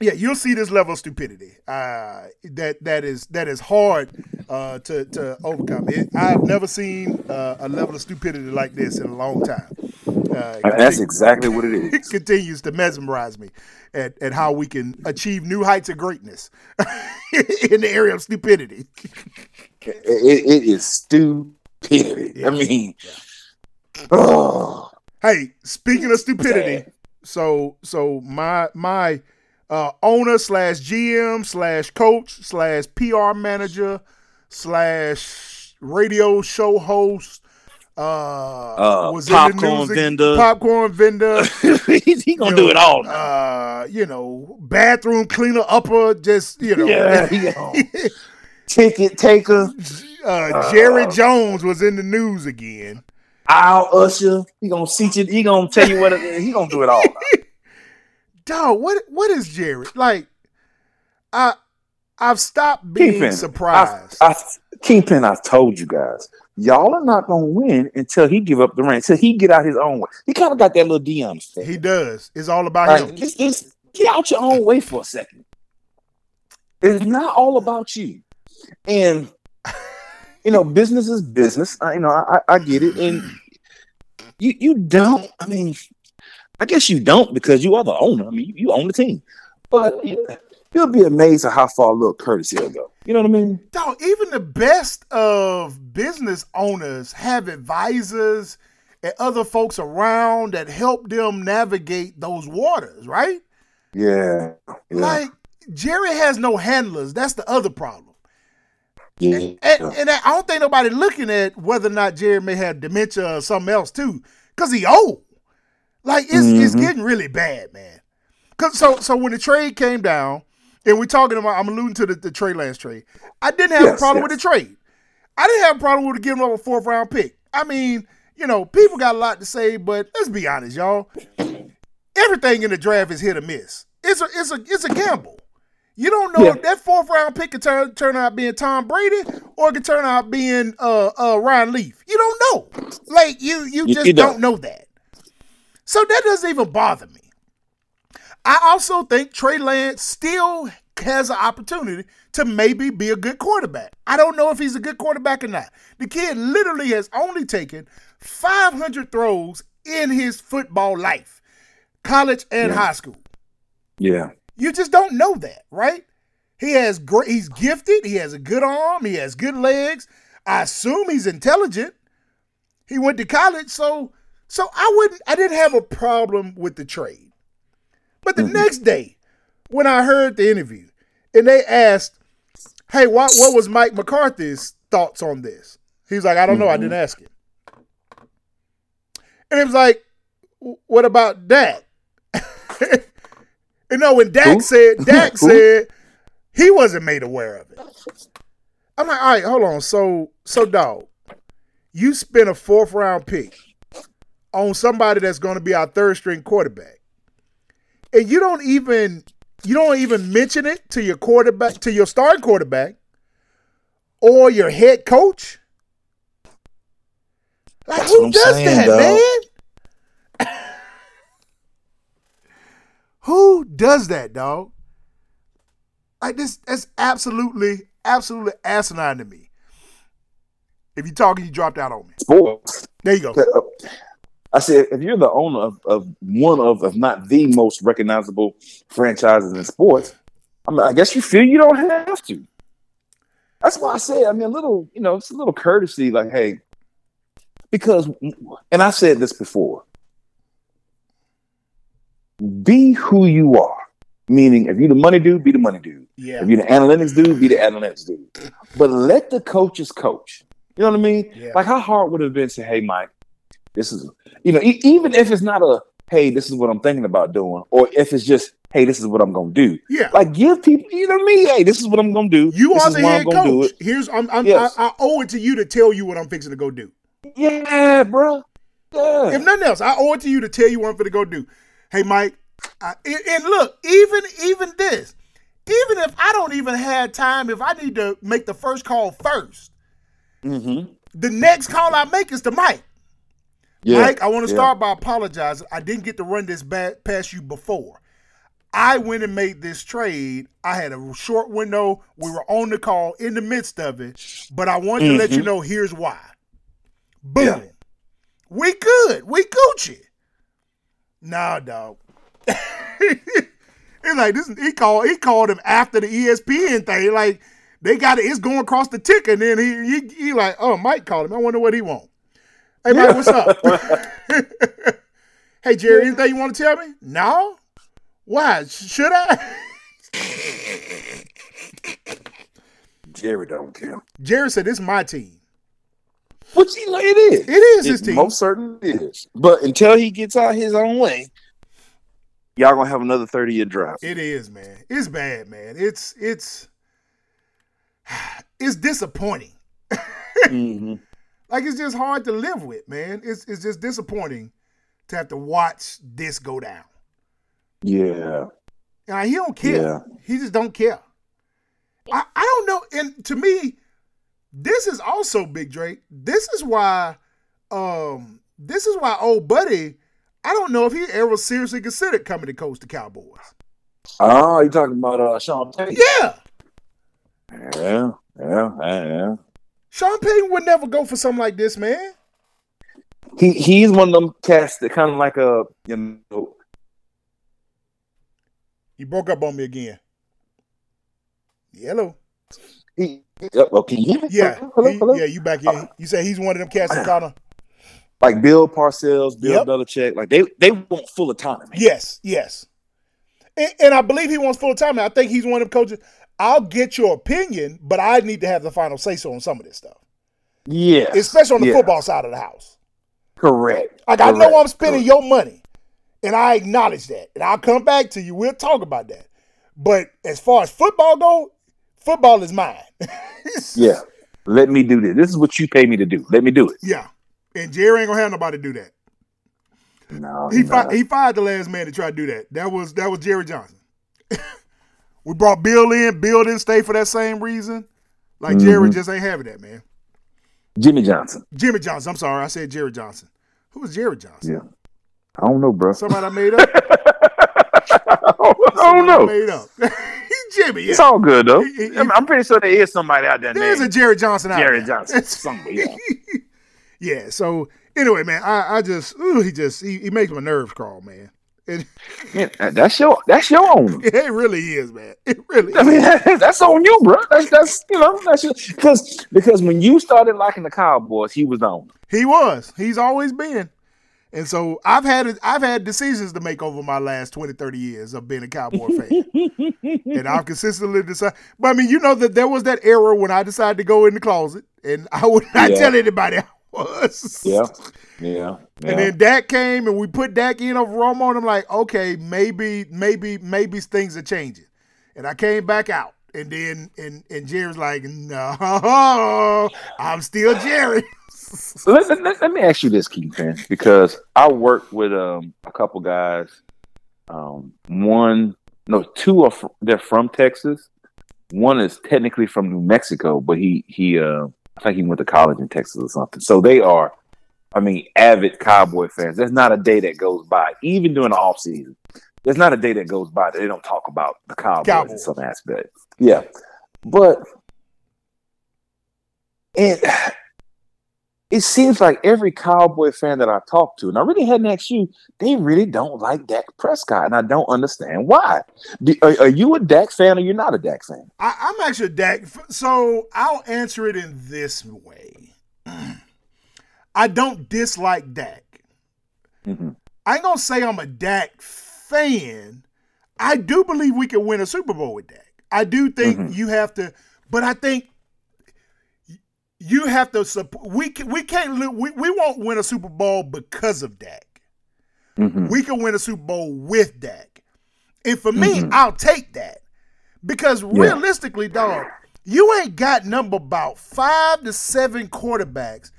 yeah, you'll see this level of stupidity. Uh, that that is that is hard uh, to to overcome. It, I've never seen uh, a level of stupidity like this in a long time. Uh, that's exactly what it is. it continues to mesmerize me at, at how we can achieve new heights of greatness in the area of stupidity. It, it- is stupidity. I mean, oh, Hey, speaking of stupidity, so so my my uh, owner slash GM slash coach slash PR manager slash radio show host uh, Uh, was popcorn in the news, vendor. popcorn vendor, he, gonna do it all now. uh, you know, bathroom cleaner upper, just you know, Yeah, gonna- Ticket taker, uh, Jerry Jones was in the news again. I'll usher. He gonna teach it. He gonna tell you what. It, he gonna do it all. dog, what what is Jared? Like, I I've stopped being Kingpin, surprised. I, I, Kingpin, I told you guys, y'all are not gonna win until he give up the reins. Until he get out his own way. He kind of got that little Deion he does. It's all about Like, him. get out your own way for a second. It's not all about you. And you know, business is business. I, you know, I, I get it. And you you don't. I mean, I guess you don't because you are the owner. I mean, you, you own the team. But yeah, you'll be amazed at how far little courtesy will go. You know what I mean? Dog, even the best of business owners have advisors and other folks around that help them navigate those waters, right? Yeah. yeah. Like Jerry has no handlers. That's the other problem. Yeah. And, and I don't think nobody looking at whether or not Jerry may have dementia or something else too, because he old. Like it's it's Mhm. getting really bad, man. Cause so so when the trade came down, and we're talking about, I'm alluding to the, the Trey Lance trade. I didn't have a problem yes. with the trade. I didn't have a problem with giving up a fourth round pick. I mean, you know, people got a lot to say, but let's be honest, y'all. Everything in the draft is hit or miss. It's a it's a it's a gamble. You don't know Yeah. if that fourth round pick could turn turn out being Tom Brady or it could turn out being uh uh Ryan Leaf. You don't know. Like you you just you don't. don't. know that. So that doesn't even bother me. I also think Trey Lance still has an opportunity to maybe be a good quarterback. I don't know if he's a good quarterback or not. The kid literally has only taken 500 throws in his football life, college and Yeah. high school. Yeah. You just don't know that, right? He has great. He's gifted. He has a good arm. He has good legs. I assume he's intelligent. He went to college, so so I wouldn't. I didn't have a problem with the trade. But the Mhm. next day, when I heard the interview, and they asked, "Hey, what what was Mike McCarthy's thoughts on this?" He's like, "I don't know. I Mhm. didn't ask him." And it was like, "What about Dak?" And know, when Dak Who? said Dak said he wasn't made aware of it. I'm like, all right, hold on. So, so dog, you spent a fourth round pick on somebody that's going to be our third string quarterback, and you don't even you don't even mention it to your quarterback to your starting quarterback or your head coach. Like, who does saying, that, dog. man? Who does that, dog? Like this, that's absolutely, absolutely asinine to me. If you're talking, you dropped out on me. Sports. There you go. I said, if you're the owner of, of one of, if not the most recognizable franchises in sports, I mean, I guess you feel you don't have to. That's why I said, I mean, a little, you know, it's a little courtesy, like, hey, because, and I said this before, be who you are. Meaning, if you're the money dude, be the money dude. Yeah, If you're the analytics dude, be the analytics dude. But let the coaches coach. You know what I mean? Yeah. Like how hard would it have been to say, "Hey, Mike, this is," you know, e- even if it's not a, "Hey, this is what I'm thinking about doing," or if it's just, "Hey, this is what I'm gonna do." yeah. Like give people, you know what I mean? Hey, this is what I'm gonna do. you this are is the head I'm gonna do coach. Here's I'm, I'm Yes. I, I owe it to you to tell you what I'm fixing to go do. Yeah, bro. Yeah. If nothing else, I owe it to you to tell you what I'm going to go do. Hey, Mike, I, and, look, even even this, even if I don't even have time, if I need to make the first call first, mm-hmm. the next call I make is to Mike. Yeah. Mike, I want to Yeah. start by apologizing. I didn't get to run this back past you before. I went and made this trade. I had a short window. We were on the call in the midst of it, but I wanted to let you Mhm. know here's why. Boom. Yeah. We good. We Gucci. Nah, dog. it's like this. He called. He called him after the ESPN thing. Like they got it. It's going across the ticker. And then he he, he like, oh, Mike called him. I wonder what he want. Hey, Mike, what's up? hey, Jerry, anything you want to tell me? No. Why? Should I? Jerry don't care. Jerry said, "This is my team. Which you know it is. It is his It team. Most certainly is. But until he gets out his own way, y'all gonna have another 30 year drought. It is, man. It's bad, man. It's it's it's disappointing. hmm Like it's just hard to live with, man. It's it's just disappointing to have to watch this go down. Yeah. And he don't care. Yeah. He just don't care. I, I don't know. And to me, this is also Big Drake. This is why um this is why old buddy, I don't know if he ever seriously considered coming to coach the Cowboys. Oh, you talking about uh Sean Payton? Yeah. Yeah, yeah, yeah. Sean Payton would never go for something like this, man. He he's one of them cats that kind of like a you know You broke up on me again. Hello. He uh, yep, okay yeah Yeah. hello, he- hello. Yeah, you back in. You say he's one of them cats that kind of like Bill Parcells, Bill Yep. Belichick, like they they want full autonomy. Yes, yes. And, and I believe he wants full time. I think he's one of them coaches. I'll get your opinion, but I need to have the final say so on some of this stuff, Yeah. especially on the Yeah. football side of the house. Correct. Like I know I'm spending your money, and I acknowledge that, and I'll come back to you. We'll talk about that. But as far as football go, football is mine. Yeah. Let me do this. This is what you pay me to do. Let me do it. yeah. And Jerry ain't gonna have nobody do that. No. He fi- he fired the last man to try to do that. That was that was Jerry Johnson. we brought Bill in. Bill didn't stay for that same reason. Like Jerry Mhm. just ain't having that, man. Jimmy Johnson. Jimmy Johnson. I'm sorry, I said Jerry Johnson. Who was Jerry Johnson? Yeah. I don't know, bro. Somebody I made up. I don't Somebody I know. made up. Jimmy. Yeah. It's all good though. He- he- I'm, I'm pretty sure there is somebody out there There's a Jerry Johnson out Jerry there. Johnson. Somewhere, yeah. yeah. So anyway, man, I, I just ooh, he just he, he makes my nerves crawl, man. It, Yeah, that's your that's your own. it really is, man. It really. Is. I mean, that's on you, bro. That's that's you know that's because because when you started liking the Cowboys, he was on. He was. He's always been. And so I've had I've had decisions to make over my last 20, 30 years of being a Cowboy fan. and I've consistently decided. But I mean, you know that there was that era when I decided to go in the closet and I would not Yeah. tell anybody I was. Yeah, yeah. And then Dak came and we put Dak in over Romo and I'm like, okay, maybe, maybe, maybe things are changing. And I came back out. And then and and Jerry's like, no, I'm still Jerry. let, let, let- me ask you this, man, because I work with um a couple guys. Um, one, no, two are fr- they're from Texas. One is technically from New Mexico, but he he uh I think he went to college in Texas or something. So they are, I mean, avid Cowboy fans. There's not a day that goes by, even during the off season. There's not a day that goes by that they don't talk about the Cowboys, in some aspect. Yeah, but and it seems like every Cowboy fan that I talk to, and I really hadn't asked you, they really don't like Dak Prescott, and I don't understand why. Do, are, are you a Dak fan or you're not a Dak fan? I, I'm actually a Dak. So I'll answer it in this way. I don't dislike Dak. Mhm. I ain't gonna say I'm a Dak fan. I do believe we can win a Super Bowl with Dak. I do think Mhm. you have to, but I think you have to support. We can, we can't we, we won't win a Super Bowl because of Dak. Mhm. We can win a Super Bowl with Dak. And for me, Mhm. I'll take that. Because realistically, dog, you ain't got number about five to seven quarterbacks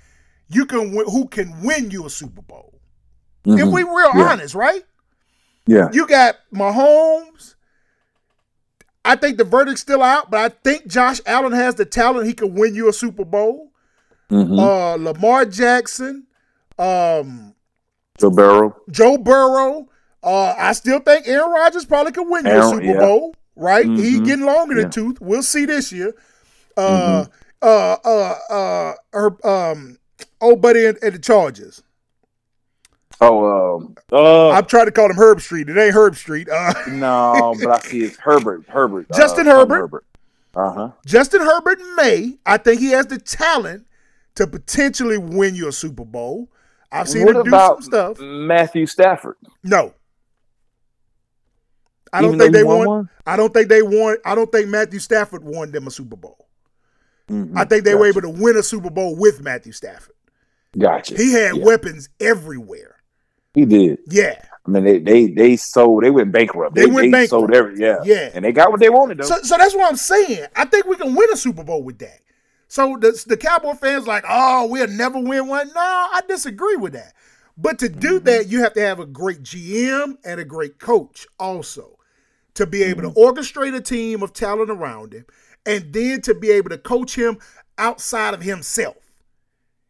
you can who can win you a Super Bowl. If Mhm. we real Yeah. honest, right? yeah, You got Mahomes. I think the verdict's still out, but I think Josh Allen has the talent he can win you a Super Bowl. Mhm. Uh, Lamar Jackson, um, Joe Burrow, Joe Burrow. Uh, I still think Aaron Rodgers probably could win you a Super yeah. Bowl, right? He Mhm. getting longer than Yeah. tooth. We'll see this year. Uh, Mm-hmm. uh, uh, uh, her, um, old buddy at, at the Chargers. Oh, um, uh, I'm trying to call him Herb Street. It ain't Herb Street. Uh, no, but I see it's Herbert. Herbert. uh, Justin Tom Herbert. Uh huh. Justin Herbert may. I think he has the talent to potentially win you a Super Bowl. I've seen What him do some stuff. Matthew Stafford? No. I don't Even think they won won. one? I don't think they won. I don't think Matthew Stafford won them a Super Bowl. Mhm. I think they were able to win a Super Bowl with Matthew Stafford. Gotcha. He had Yeah. weapons everywhere. He did. Yeah. I mean, they they they sold. They went bankrupt. They went bankrupt. sold every yeah. Yeah. And they got what they wanted though. So, so that's what I'm saying. I think we can win a Super Bowl with that. So the the Cowboy fans like, oh, we'll never win one. No, I disagree with that. But to do Mm-hmm. that, you have to have a great GM and a great coach also to be able Mm-hmm. to orchestrate a team of talent around him, and then to be able to coach him outside of himself.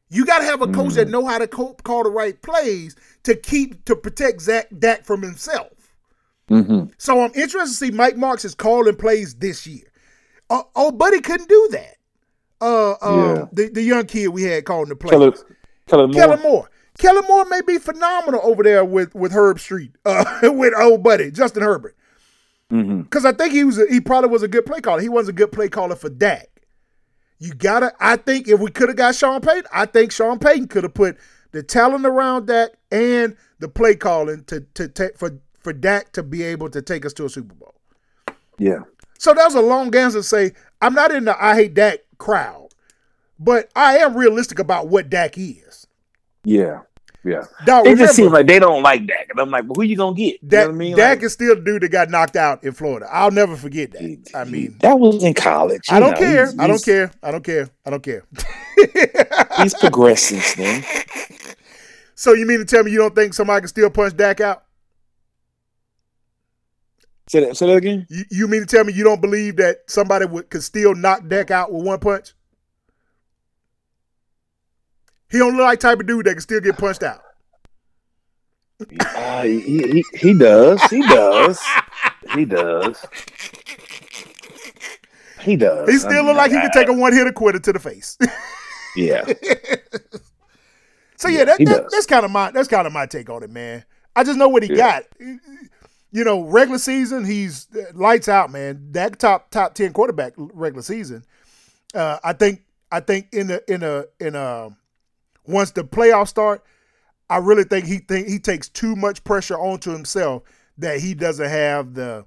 You got to have a coach Mm-hmm. that know how to co- call the right plays to keep to protect Zach Dak from himself. Mhm. So I'm interested to see Mike Marks is calling plays this year. Uh, oh, Buddy couldn't do that. Uh, um, Yeah. the, the young kid we had calling the plays. Kellen, Kellen Moore. Kellen Moore. Kellen Moore may be phenomenal over there with with Herb Street, uh, with old buddy Justin Herbert, because I think he was a, he probably was a good play caller. He was a good play caller for Dak. You gotta. I think if we could have got Sean Payton, I think Sean Payton could have put the talent around Dak and the play calling to to take for for Dak to be able to take us to a Super Bowl. Yeah. So that was a long answer to say I'm not in the I hate Dak crowd, but I am realistic about what Dak is. Yeah, yeah. Dog, It remember, just seems like they don't like Dak, and I'm like, well, who you gonna get? You Dak, know what I mean? Dak Like, is still the dude that got knocked out in Florida. I'll never forget that. I mean, that was in college. I don't care. he's- I don't he's- care. I don't care. I don't care. He's progressing, man. so you mean to tell me you don't think somebody can still punch Dak out? Say that, say that again. You, you mean to tell me you don't believe that somebody would could still knock Dak out with one punch? He don't look like type of dude that can still get punched out. Uh, he, he he does. He does. He does. He does. He still look like he could take a one hitter quitter to the face. Yeah. so yeah, that, that- that's kind of my that's kind of my take on it, man. I just know what he Yeah. got. You know, regular season he's uh, lights out, man. That top top ten quarterback regular season. Uh, I think I think in a in a in a once the playoffs start, I really think he think he takes too much pressure onto himself that he doesn't have the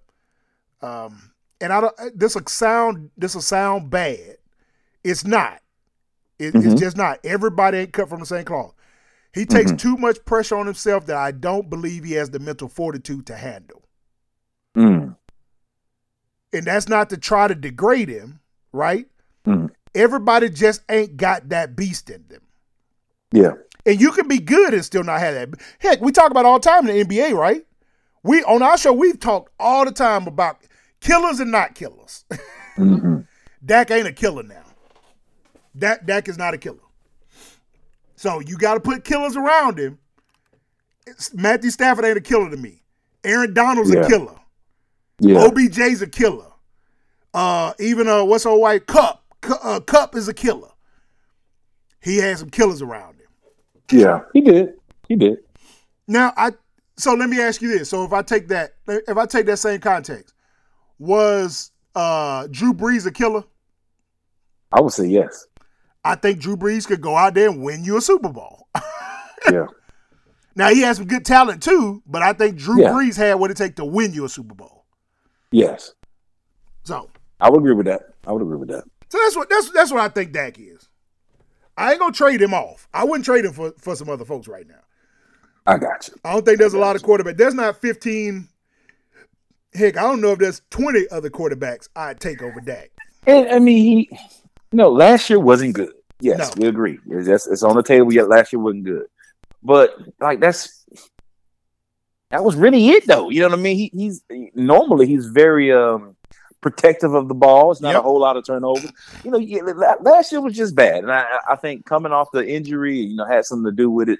um and I don't this will sound this will sound bad. It's not. It, It's Mhm. just not. Everybody ain't cut from the same cloth. He takes Mhm. too much pressure on himself that I don't believe he has the mental fortitude to handle. Mm. And that's not to try to degrade him, right? Mhm. Everybody just ain't got that beast in them. Yeah. And you can be good and still not have that. Heck, we talk about all the time in the NBA, right? We on our show we've talked all the time about killers and not killers. hmm Dak ain't a killer now. Dak Dak is not a killer. So you got to put killers around him. It's- Matthew Stafford ain't a killer to me. Aaron Donald's Yeah. a killer. Yeah. OBJ's a killer. Uh, even uh, what's old white Kupp? Cu- uh, Kupp is a killer. He had some killers around him. Yeah. He did. He did. Now I so let me ask you this. So if I take that if I take that same context, was uh Drew Brees a killer? I would say yes. I think Drew Brees could go out there and win you a Super Bowl. Yeah. now he has some good talent too, but I think Drew Yeah. Brees had what it takes to win you a Super Bowl. Yes. So I would agree with that. I would agree with that. so that's what that's that's what I think Dak is. I ain't gonna trade him off. I wouldn't trade him for, for some other folks right now. I got you. I don't think there's a lot of quarterback. There's not 15. Heck, I don't know if there's 20 other quarterbacks I'd take over Dak. And I mean, he, you know, last year wasn't good. Yes, No. we agree. It's, just, it's on the table. Yet last year wasn't good. But like that's that was really it, though. You know what I mean? He, he's normally he's very um protective of the ball. It's not Yep. a whole lot of turnover. You know, last year was just bad, and I, I think coming off the injury, you know, had something to do with it.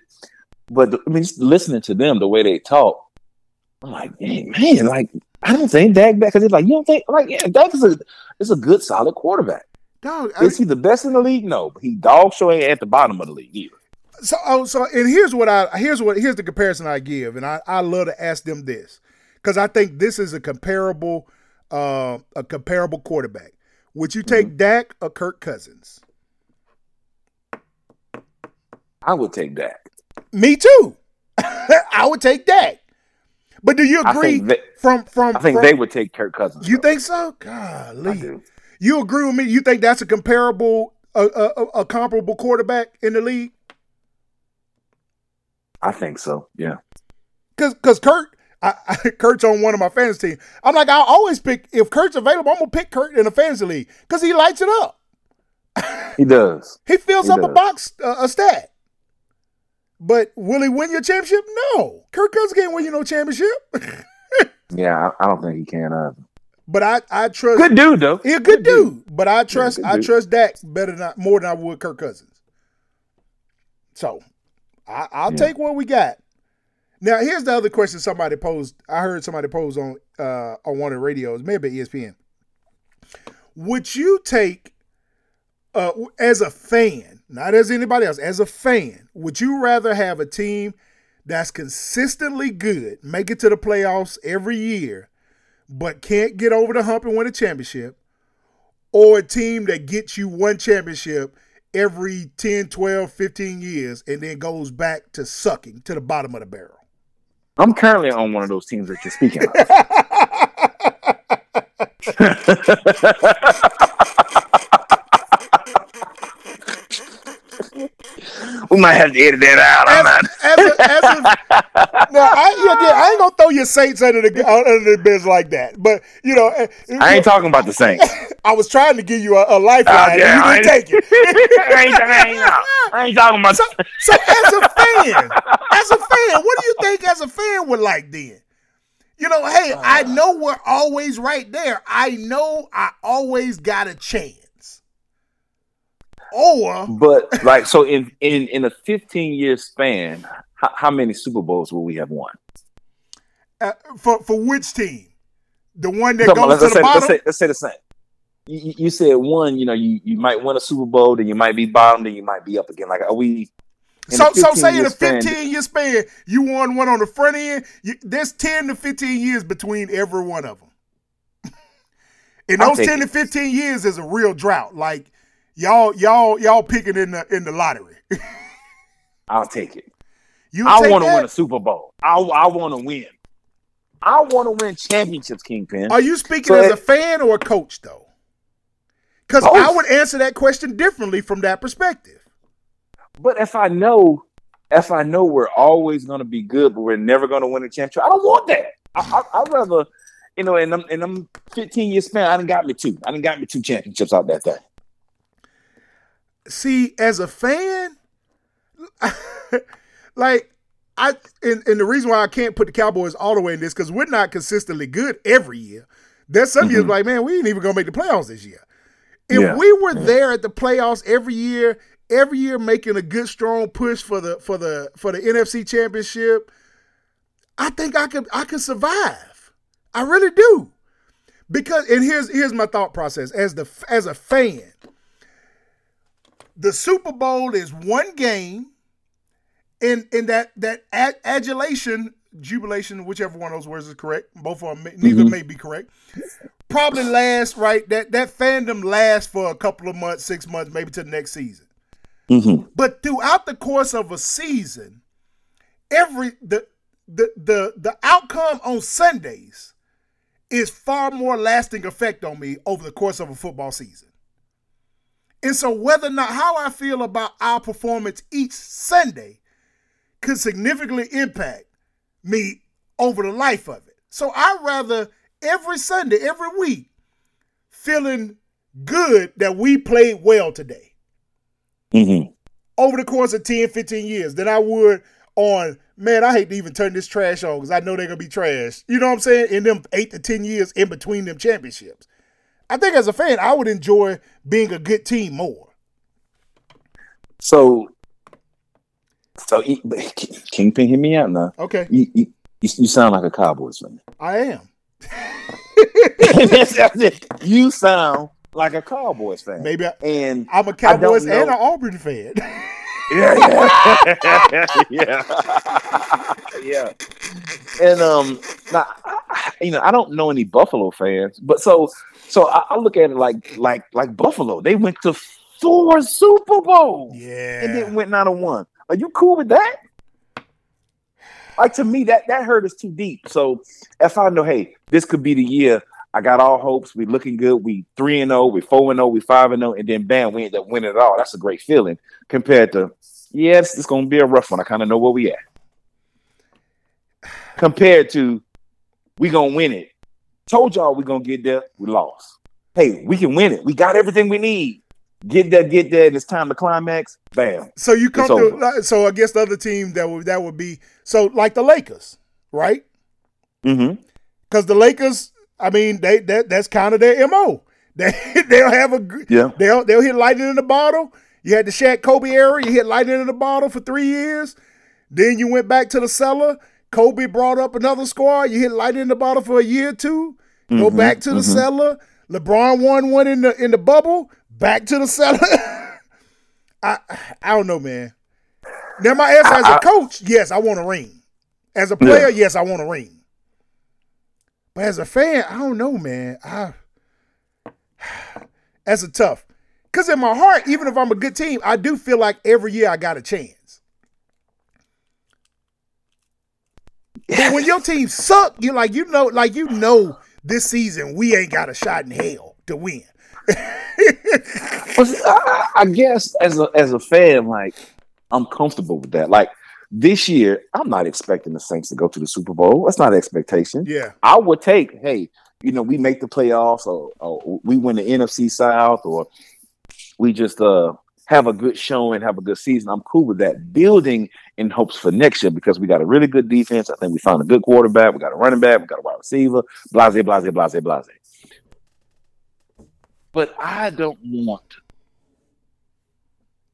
But I mean, just listening to them, the way they talk, I'm like, man, man like I don't think Dak back because it's like you don't think like yeah, Dak is a is a good solid quarterback. Dog, I- Is he the best in the league? No, but he dog show ain't at the bottom of the league either. so oh, so and here's what I here's what here's the comparison I give, and I I love to ask them this because I think this is a comparable uh a comparable quarterback. Would you take Dak or Kirk Cousins? I would take Dak. Me too. I would take Dak. But do you agree they, from from I think from- they would take Kirk Cousins. You though. think so? I Golly. do. You agree with me? You think that's a comparable, a, a, a- comparable quarterback in the league? I think so. Yeah. Because because Kirk, I, I, Kirk's on one of my fantasy teams. I'm like, I always pick if Kirk's available. I'm gonna pick Kirk in a fantasy league because he lights it up. He does. He fills He up a box, uh, a stat. But will he win your championship? No. Kirk Cousins can't win you no championship. Yeah, I, I don't think he can. Uh, but I, I trust. good dude though. He a good dude, but I trust good I dude. trust Dak better than more than I would Kirk Cousins. So I, I'll Yeah. take what we got. Now here's the other question somebody posed. I heard somebody pose on uh, on one of the radios, maybe ESPN. Would you take uh, as a fan, not as anybody else, as a fan, would you rather have a team that's consistently good, make it to the playoffs every year, but can't get over the hump and win a championship, or a team that gets you one championship every 10, 12, 15 years and then goes back to sucking to the bottom of the barrel? I'm currently on one of those teams that you're speaking of. we might have to edit that out. I'm not. As a, as a, now, I, yeah, yeah, I ain't gonna throw your Saints under the under the beds like that. But you know, eh, I ain't talking about the Saints. I was trying to give you a, a lifeline, Oh, yeah, and I you didn't ain't- take it. I, ain't, I, ain't, I ain't talking about. So, so as a fan, as a fan, what do you think as a fan would like then? You know, hey, I Uh. know we're always right there. I know I always got a chance. Or But like, so in in in a 15 year span, how, how many Super Bowls will we have won? uh, for for which team? The one that goes let's, to the say, let's bottom. say let's say the same. You, said one, you know, you, you might win a Super Bowl, then you might be bottom, then you might be up again. Like, are we? So, so say in 15-year a span, 15 year span, you won one on the front end. You, there's 10 to 15 years between every one of them. In those take 10 to 15 years is a real drought. Like y'all, y'all, y'all picking in the in the lottery. I'll take it. you I want to win a Super Bowl. I I want to win. I want to win championships, Kingpin. Are you speaking So as a fan or a coach though? Because I would answer that question differently from that perspective. But if I know, if I know we're always going to be good, but we're never going to win a championship, I don't want that. I, I, I'd rather, you know, and I'm and I'm 15 years span, I didn't got me two. I didn't got me two championships out that thing. See as a fan like i and, and the reason why i can't put the cowboys all the way in this because we're not consistently good every year. There's some years Mhm. like man we ain't even gonna make the playoffs this year. If Yeah. we were there at the playoffs every year every year making a good strong push for the for the for the nfc championship i think i could i could survive. I really do. Because and here's here's my thought process. As the as a fan the Super Bowl is one game, and and that that ad- adulation, jubilation, whichever one of those words is correct, both of them, may, neither Mhm. may be correct. Probably lasts right. That that fandom lasts for a couple of months, six months, maybe to the next season. Mm-hmm. But throughout the course of a season, every the the the the outcome on Sundays is far more lasting effect on me over the course of a football season. And so whether or not how I feel about our performance each Sunday could significantly impact me over the life of it. So I'd rather every Sunday, every week, feeling good that we played well today Mm-hmm. over the course of 10, 15 years than I would on, man, I hate to even turn this trash on because I know they're going to be trash. You know what I'm saying? In them eight to 10 years in between them championships. I think as a fan, I would enjoy being a good team more. So, so Kingpin, hear me out now. Okay, You, you, you sound like a Cowboys fan. I am. That's- that's it. you sound like a Cowboys fan. Maybe I, And I'm a Cowboys and an Auburn fan. yeah, yeah, yeah, yeah. And um, now I- you know, I don't know any Buffalo fans, but so so I, I look at it like like like Buffalo. They went to four Super Bowls yeah. and then went nine and one. Are you cool with that? Like to me, that that hurt us too deep. So if I know, hey, this could be the year. I got all hopes. We looking good. We three and zero. We four and zero. We five and zero. And then bam, we end up winning it all. That's a great feeling compared to yes, it's going to be a rough one. I kind of know where we at. Compared to we gonna win it. Told y'all we gonna get there. We lost. Hey, we can win it. We got everything we need. Get there, get there. And it's time to climax. Bam. So you come to so I guess the other team that would that would be so like the Lakers, right? Mm-hmm. Because the Lakers, I mean, they that that's kind of their mo. They they'll have a Yeah. they'll they'll hit lightning in the bottle. You had the Shaq Kobe era. You hit lightning in the bottle for three years. Then you went back to the cellar. Kobe brought up another squad. You hit light in the bottle for a year or 2 Go Mhm, back to the mhm. cellar. LeBron won one in the in the bubble. Back to the cellar. I I don't know, man. Now my answer as a I- I- coach, yes, I want a ring. As a player, yes, I want a ring. But as a fan, I don't know, man. I that's a tough. Cause in my heart, even if I'm a good team, I do feel like every year I got a chance. But when your team suck, you like you know, like you know this season we ain't got a shot in hell to win. I, guess as a as a fan, like I'm comfortable with that. Like this year, I'm not expecting the Saints to go to the Super Bowl. That's not an expectation. Yeah. I would take, hey, you know, we make the playoffs or, or we win the NFC South or we just uh have a good showing, have a good season. I'm cool with that. Building in hopes for next year because we got a really good defense. I think we found a good quarterback. We got a running back. We got a wide receiver. Blase, blase, blase, blase. But I don't want.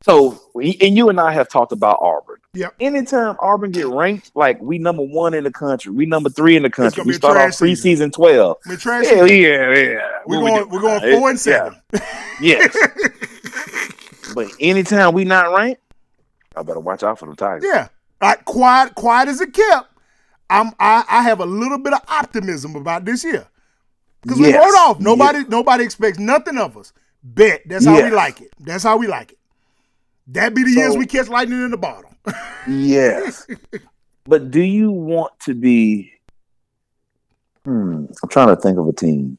So, and you and I have talked about Auburn. Yeah. Anytime Auburn get ranked, like we number one in the country, we number three in the country. We start off trash season. preseason twelve. We're trash. Hell yeah, yeah. We're What we going do? we're going four and yeah. seven. Yes. but anytime we not ranked, I better watch out for the Tigers. Yeah. Like quiet, quiet as it kept. I'm I, I have a little bit of optimism about this year. Because we Yes. wrote off. Nobody nobody expects nothing of us. Bet. That's how we like it. That's how we like it. That be the years we catch lightning in the bottle. Yes. but do you want to be hmm, I'm trying to think of a team.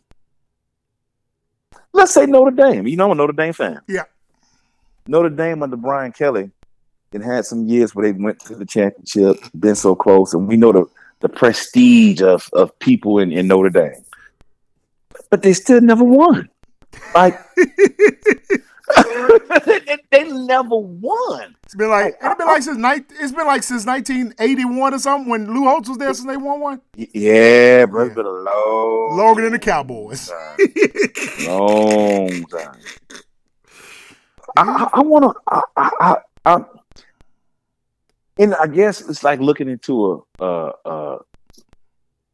Let's say Notre Dame. You know I'm a Notre Dame fan. Yeah. Notre Dame under Brian Kelly it had some years where they went to the championship, been so close, and we know the, the prestige of, of people in, in Notre Dame. But they still never won. Like they, they never won. It's been like it's been like since it's been like since 1981 or something when Lou Holtz was there since they won one. Yeah, bro, it's been a long, Longer than the Cowboys. long time. I, I, want to. I, I, I, I, and I guess it's like looking into a a, a,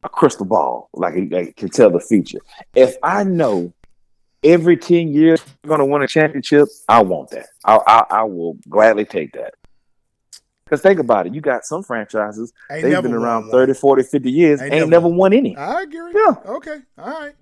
a crystal ball, like it, can tell the future. If I know every ten years we're going to win a championship, I want that. I, I, I will gladly take that. Because think about it, you got some franchises Ain't they've been around one. 30, 40, 50 years, Ain't ain't, never never won. won any. I agree. Yeah. Okay. All right.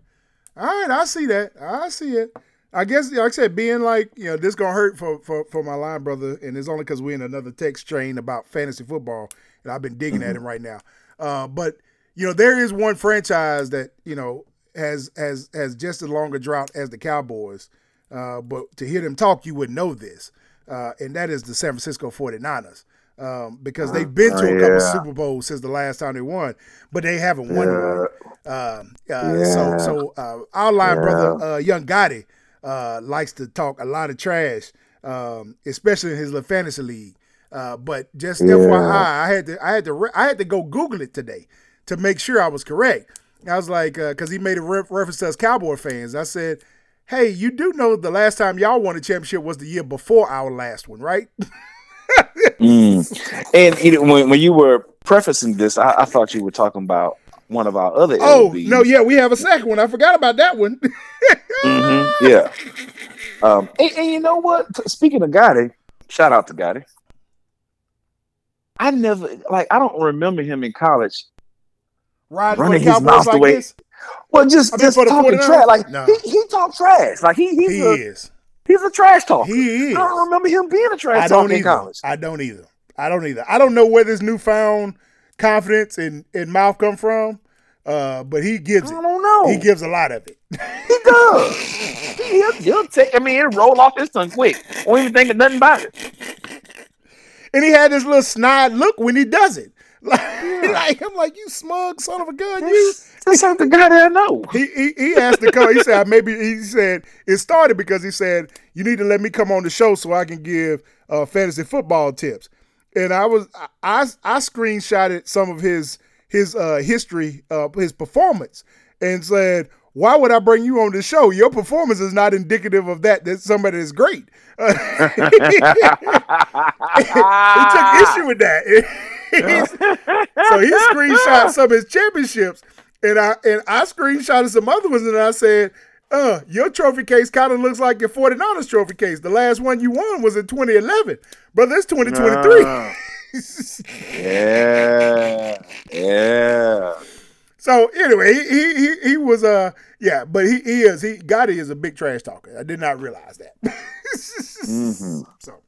All right. I see that. I see it. I guess, like I said, being like, you know, this gonna hurt for for, for my line brother, and it's only because we're in another text train about fantasy football, and I've been digging at him right now. Uh, but you know, there is one franchise that you know has has has just as long a drought as the Cowboys. Uh, but to hear them talk, you would know this, uh, and that is the San Francisco 49ers. Um, because they've been to a couple yeah. Super Bowls since the last time they won, but they haven't won Yeah. one. Um, uh, Yeah. So, so uh, our line brother, uh, Young Gotti, uh, likes to talk a lot of trash, um, especially in his little fantasy league. Uh, but just Yeah. FYI, I had to, I had to, re- I had to go Google it today to make sure I was correct. I was like, because he made a re- reference to us Cowboy fans. I said, "Hey, you do know the last time y'all won a championship was the year before our last one, right?" Mm. And you know, when, when you were prefacing this, I, I thought you were talking about one of our other. oh LBs. no, yeah, we have a second one. I forgot about that one. Mhm, yeah. Um, and, and you know what? Speaking of Gotti, shout out to Gotti. I never like. I don't remember him in college. Riding for Running his mouth like away. this. Well, just I mean, just talking trash. Like No. he, he talk trash. Like he he's He a is. he's a trash talker. He is. I don't remember him being a trash talker in college. I don't either. I don't either. I don't know where this newfound confidence in in mouth come from, uh, but he gives I don't know. He gives a lot of it. He does. he'll, he'll take. I mean, it'll roll off his tongue quick. Won't even think of nothing about it. And he had this little snide look when he does it. Like, like I'm like, you smug son of a gun, you. This ain't the guy that I know. He, he he asked the coach. He said maybe he said it started because he said you need to let me come on the show so I can give uh, fantasy football tips. And I was I I, I screenshotted some of his his uh, history of his performance and said, "Why would I bring you on the show? Your performance is not indicative of that. That somebody is great." Uh, he took issue with that. so he screenshot some of his championships, and I and I screenshotted some other ones, and I said, "Uh, your trophy case kind of looks like your 49ers trophy case. The last one you won was in 2011, brother. It's 2023." Ah. yeah, yeah. so anyway, he he he, was uh yeah, but he, he is he Gotti is a big trash talker. I did not realize that. Mhm. So,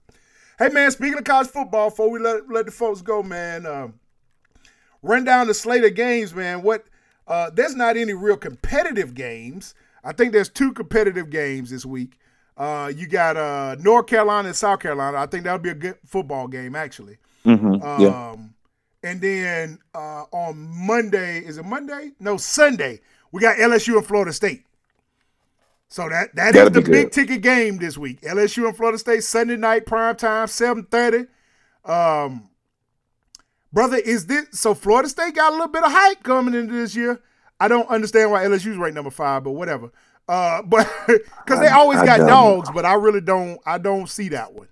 hey man, speaking of college football, before we let let the folks go, man, um, run down the slate of games, man. What Uh, there's not any real competitive games. I think there's two competitive games this week. Uh, you got uh, North Carolina and South Carolina. I think that'll be a good football game, actually. Mm-hmm. Um, yeah. And then uh, on Monday, is it Monday? No, Sunday. We got LSU and Florida State. So that that That'll is the big good. ticket game this week. LSU and Florida State Sunday night prime time, seven thirty. Um, brother, is this so? Florida State got a little bit of hype coming into this year. I don't understand why LSU's ranked number five, but whatever. Uh, but because they I- always I got don't. dogs, but I really don't. I don't see that one.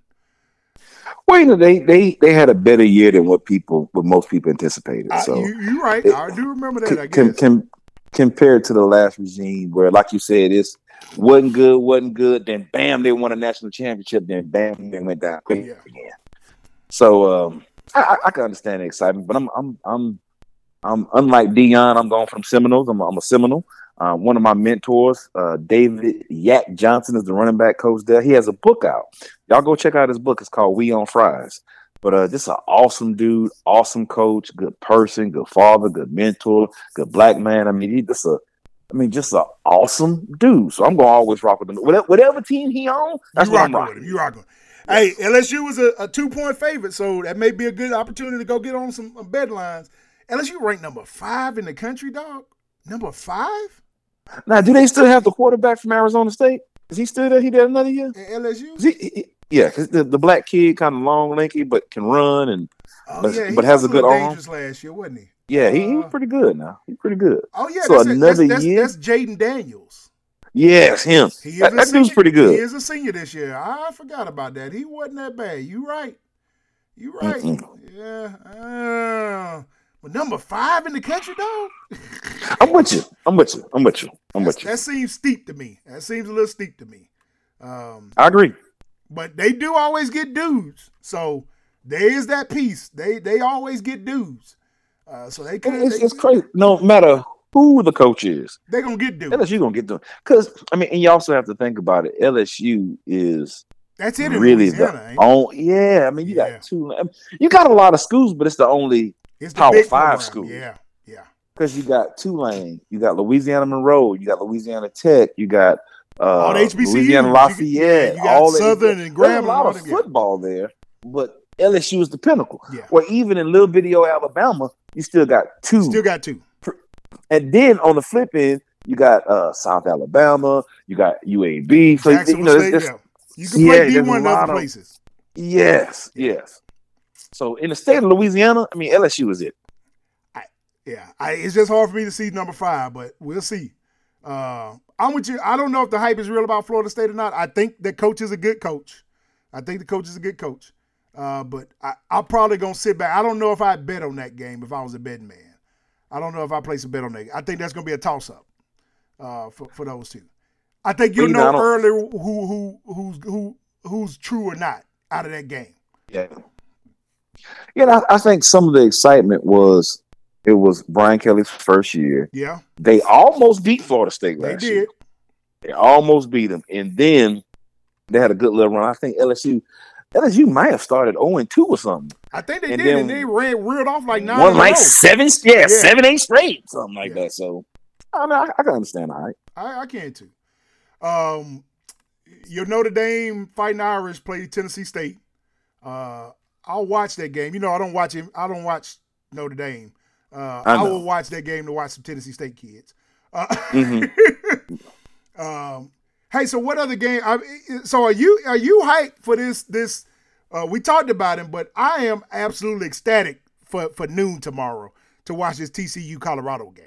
Well, you know, they they they had a better year than what people, what most people anticipated. I, So you you right. it- I do remember that. I com- compared to the last regime, where like you said, it's wasn't good, wasn't good. Then bam, they won a national championship. Then bam, they went down Yeah. again. So um, I, I, I can understand the excitement, but I'm I'm I'm I'm unlike Deion. I'm going from Seminoles. I'm, I'm a Seminole. Uh, one of my mentors, uh, David Yak Johnson, is the running back coach there. He has a book out. Y'all go check out his book. It's called We on Fries. But uh, just an awesome dude, awesome coach, good person, good father, good mentor, good black man. I mean, he just a, I mean, just an awesome dude. So I'm gonna always rock with him. Whatever, whatever team he on, that's you what I'm rocking with him. You rocking. Hey, LSU was a, a two point favorite, so that may be a good opportunity to go get on some uh, bed lines. LSU ranked number five in the country, dog. Number five Now, do they still have the quarterback from Arizona State? Is he still there? He did another year? in LSU. He, he- yeah, the, the black kid, kind of long, lanky, but can run, and Oh but- yeah, but has a good arm. last year, wasn't he? yeah, he, he's Uh, pretty good now. He's pretty good. Oh yeah, So that's, another that's, that's, year? that's Jayden Daniels. Yes, him. He is That, that dude's pretty He is a senior this year. I forgot about that. He wasn't that bad. You right. You right. Mm-mm. Yeah. Uh, but number five in the country, dog. I'm with you. I'm with you. I'm with you. I'm with you. That seems steep to me. That seems a little steep to me. Um, I agree. but they do always get dudes. So there is that piece. They they always get dudes. Uh, so they could. It's, they, it's crazy. No matter who the coach is, They're gonna get dudes. LSU gonna get them. Because I mean, and you also have to think about it. LSU is That's it. Really Louisiana, the only. Yeah, I mean, you Yeah. got two. I mean, you got a lot of schools, but it's the only It's the Power big Five school. Yeah, yeah. because you got Tulane, you got Louisiana Monroe, you got Louisiana Tech, you got uh, All the HBCUs. Louisiana You- Lafayette, you got all that- Southern and There's Grambling, a lot of yeah. football there, but LSU is the pinnacle. Yeah. Or even in little video Alabama, you still got two. Still got two. and then on the flip end, you got uh, South Alabama, you got UAB. So you know, State, yeah. You can yeah, play D there's a one in other of- places. yes, yes. So in the state of Louisiana, I mean LSU is it. Yeah, I, it's just hard for me to see number five, but we'll see. Uh, I'm with you. I don't know if the hype is real about Florida State or not. I think the coach is a good coach. I think the coach is a good coach. Uh, but I, I'm probably gonna sit back. I don't know if I'd bet on that game if I was a betting man. I don't know if I place a bet on that. I think that's gonna be a toss up uh, for for those two. I think you'll know, I early who who who's who who's true or not out of that game. Yeah. Yeah, I, I think some of the excitement was it was Brian Kelly's first year. Yeah, They almost beat Florida State they last year. did. They almost beat them, and then they had a good little run. I think LSU, LSU might have started zero and two or something. I think they And did, and they ran reeled off like nine. One like seven, yeah, Yeah. seven, eight straight, something like Yeah. that. So I mean, I, I can understand. All right, I, I can too. Um, your Notre Dame Fighting Irish played Tennessee State. Uh, I'll watch that game. You know, I don't watch him. I don't watch Notre Dame. Uh, I I, will watch that game to watch some Tennessee State kids. Uh, Mhm. um, hey, so what other game? I, so are you are you hyped for this? This uh, we talked about him, but I am absolutely ecstatic for for noon tomorrow to watch this TCU Colorado game.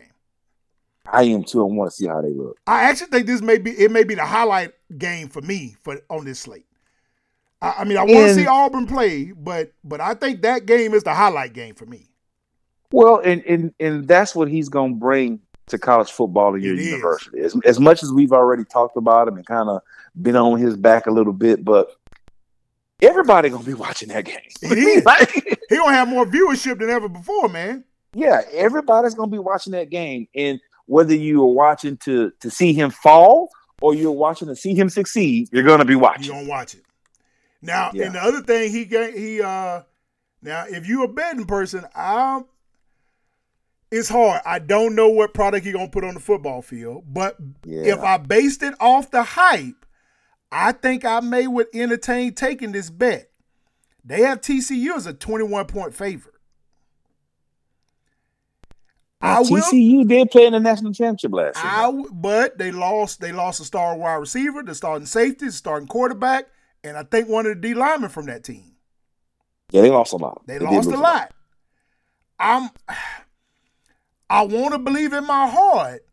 I am too. I want to see how they look. I actually think this may be it may be the highlight game for me for on this slate. I, I mean, I want to see Auburn play, but but I think that game is the highlight game for me. Well, and and and that's what he's going to bring to college football in your It university. As, as much as we've already talked about him and kind of been on his back a little bit, but everybody going to be watching that game. It is. Like, He gonna have more viewership than ever before, man. yeah, everybody's going to be watching that game, and whether you are watching to to see him fall or you're watching to see him succeed, you're going to be watching. You watching. gonna watch it. Now, Yeah. and the other thing he he uh now if you a betting person, um it's hard. I don't know what product he's gonna put on the football field, but Yeah. if I based it off the hype, I think I may would entertain taking this bet. They have TCU as a 21 point favorite. I will, TCU did play in the national championship last year. I but they lost. They lost a star wide receiver, the starting safety, the starting quarterback, and I think one of the D linemen from that team. yeah, they lost a lot. They, did lost a lose lot. I'm. I want to believe in my heart.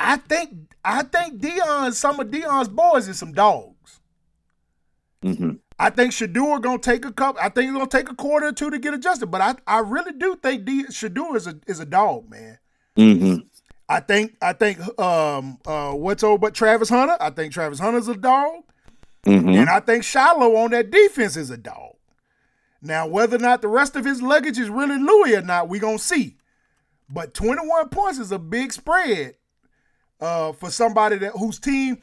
I think. I think Deion. Some of Deion's boys is some dogs. Mhm. I think Shedeur gonna take a cup. I think it's gonna take a quarter or two to get adjusted. But I, I really do think D, Shedeur is a is a dog, man. Mhm. I think I think um uh what's old but Travis Hunter. I think Travis Hunter's a dog. Mhm. And I think Shiloh on that defense is a dog. Now, whether or not the rest of his luggage is really Louis or not, we're gonna see. But 21 points is a big spread uh, for somebody that whose team,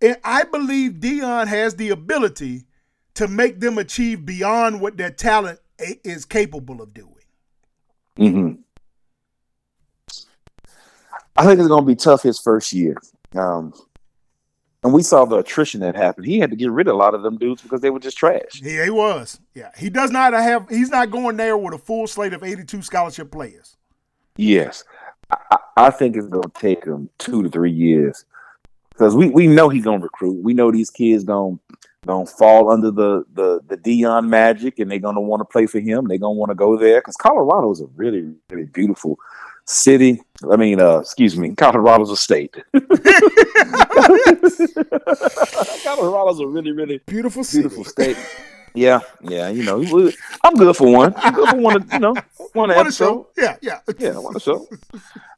and I believe Deion has the ability to make them achieve beyond what their talent a- is capable of doing. hmm I think it's going to be tough his first year. Um, and we saw the attrition that happened. He had to get rid of a lot of them dudes because they were just trash. Yeah, he was. Yeah, he does not have. He's not going there with a full slate of 82 scholarship players. Yes. I, I- I think it's going to take him two to three years because we, we know he's going to recruit. We know these kids going going to fall under the, the, the Deion magic and they're going to want to play for him. They're going to want to go there because Colorado is a really, really beautiful city. I mean, uh, excuse me, Colorado's a state. Colorado's a really, really Beautiful city. beautiful state. Yeah, yeah, you know, I'm good for one. I'm good for one, you know, one What episode. Yeah, yeah. Yeah, I want show.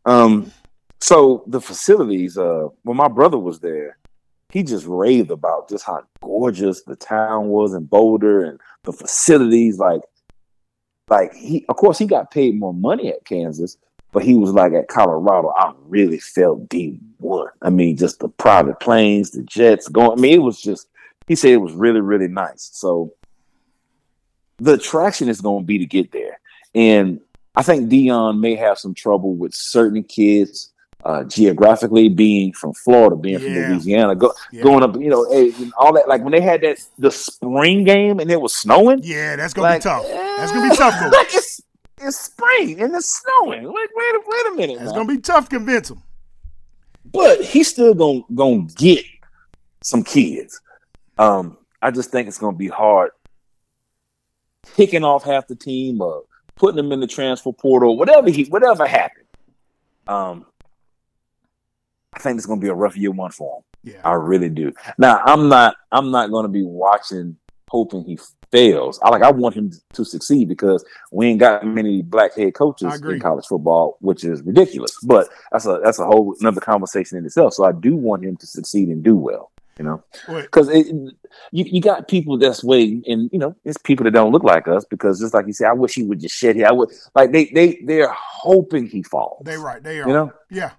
Um, so the facilities, uh, when my brother was there, he just raved about just how gorgeous the town was in Boulder and the facilities. Like, like he, of course, he got paid more money at Kansas, but he was like at Colorado. I really felt D one. I mean, just the private planes, the jets going. I mean, it was just. He said it was really, really nice. So the attraction is going to be to get there, and I think Dion may have some trouble with certain kids uh, geographically being from Florida, being from Louisiana, go, Yeah. going up, you know, eh, and all that. Like when they had that the spring game and it was snowing. Yeah, that's gonna like, be tough. That's gonna be tough, like it's it's spring and it's snowing. Like wait a wait a minute. It's gonna be tough to convince him. but he's still gonna gonna get some kids. Um, I just think it's gonna be hard picking off half the team or putting them in the transfer portal, whatever he whatever happened. Um, I think it's gonna be a rough year one for him. Yeah. I really do. Now I'm not I'm not gonna be watching hoping he fails. I like I want him to succeed because we ain't got many black head coaches in college football, which is ridiculous. But that's a that's a whole another conversation in itself. So I do want him to succeed and do well. You know, because you you got people that's way and you know it's people that don't look like us because just like you said, I wish he would just shed here. I would like they they they're hoping he falls. they right. They are. You know, Yeah.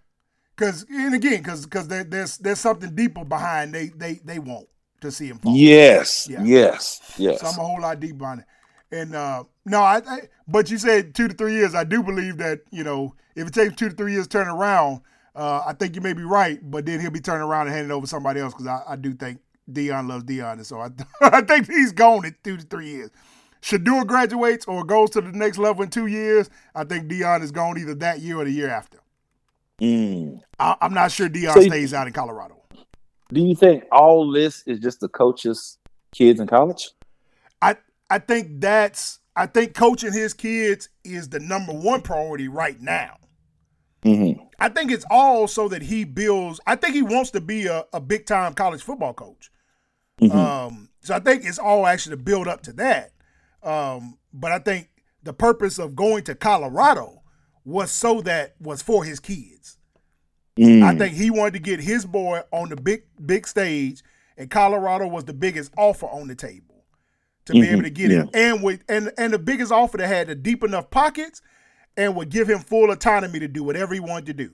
Cause and again, cause cause there, there's there's something deeper behind they they they want to see him fall. yes, Yeah. yes, yes. So I'm a whole lot deeper on it. And uh no, I, I but you said two to three years. I do believe that, you know, if it takes two to three years to turn around, uh, I think you may be right, but then he'll be turning around and handing over to somebody else because I, I do think Deion loves Deion. And so I, I think he's gone in two to three years. Shedeur graduates or goes to the next level in two years, I think Deion is gone either that year or the year after. Mm. I, I'm not sure Deion So stays out in Colorado. Do you think all this is just the coaches' kids in college? I I think that's I think coaching his kids is the number one priority right now. Mm-hmm. I think it's all so that he builds. I think he wants to be a, a big time college football coach. Mhm. Um, so I think it's all actually to build up to that. Um, but I think the purpose of going to Colorado was so that was for his kids. Mm. I think he wanted to get his boy on the big big stage, and Colorado was the biggest offer on the table to be Mhm, able to get him, and with and and the biggest offer that had the deep enough pockets, and would give him full autonomy to do whatever he wanted to do,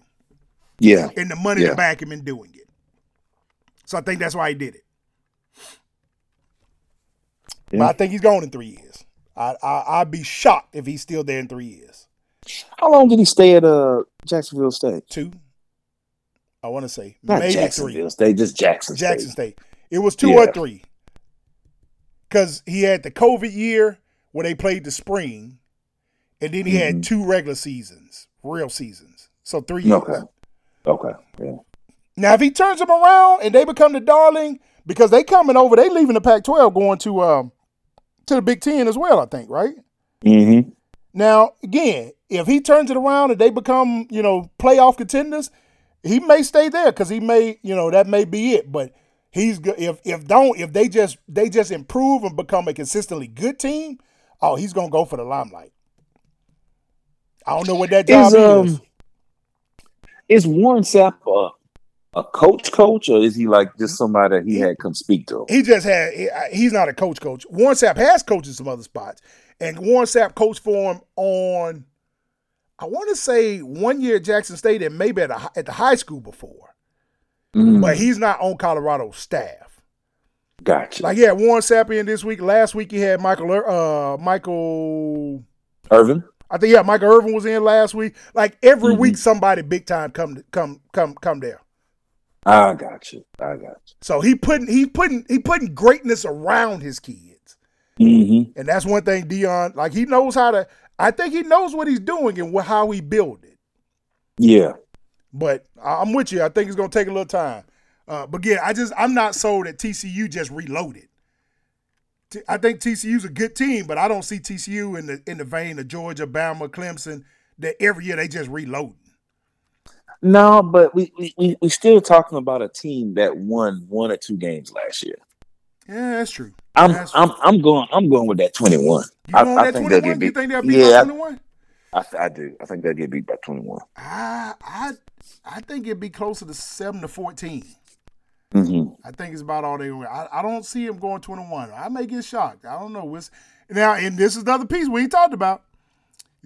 yeah. and the money Yeah. to back him in doing it. So I think that's why he did it. Yeah. But I think he's gone in three years. I, I I'd be shocked if he's still there in three years. How long did he stay at uh Jacksonville State? Two. I want to say Not maybe Jacksonville three. State, just Jackson. Jackson State. State. It was two Yeah. or three. Because he had the COVID year where they played the spring, and then he Mhm. had two regular seasons, real seasons. So three years. Okay. Okay. Yeah. Now, if he turns them around and they become the darling, because they coming over, they leaving the Pac-12 going to um to the Big Ten as well. I think, right? Mm-hmm. Now, again, if he turns it around and they become, you know, playoff contenders, he may stay there because he may, you know, that may be it. But he's good. If if don't, if they just they just improve and become a consistently good team, oh, he's gonna go for the limelight. I don't know what that job Is is. um is Warren Sapp a, a coach coach or is he like just somebody that he had come speak to? He just had. he- He's not a coach. Coach Warren Sapp has coached in some other spots, and Warren Sapp coached for him on. I want to say one year at Jackson State and maybe at, a, at the high school before, Mm, but he's not on Colorado staff. gotcha. Like yeah, Warren Sapp in this week. Last week he had Michael. Uh, Michael. Irvin. I think yeah, Michael Irvin was in last week. Like every Mhm. week, somebody big time come come come come there. I got you. I got you. So he putting he putting he putting greatness around his kids. Mm-hmm. And that's one thing Deion, like he knows how to. I think he knows what he's doing and how he built it. Yeah. But I'm with you. I think it's gonna take a little time. Uh, but yeah, I just I'm not sold that TCU just reloaded. T- I think TCU's a good team, but I don't see TCU in the in the vein of Georgia, Bama, Clemson. That every year they just reloading. No, but we we we we still talking about a team that won one or two games last year. Yeah, that's true. I'm That's- I'm I'm going I'm going with that 21. You I, I that think they'll 21? get You beat. think they'll beat Yeah, by 21? I, I, I do. I think they'll get beat by 21. I I I think it'd be closer to seven to fourteen. Mm-hmm. I think it's about all they. I, I don't see him going twenty one. I may get shocked. I don't know. What's, now, and this is another piece we talked about.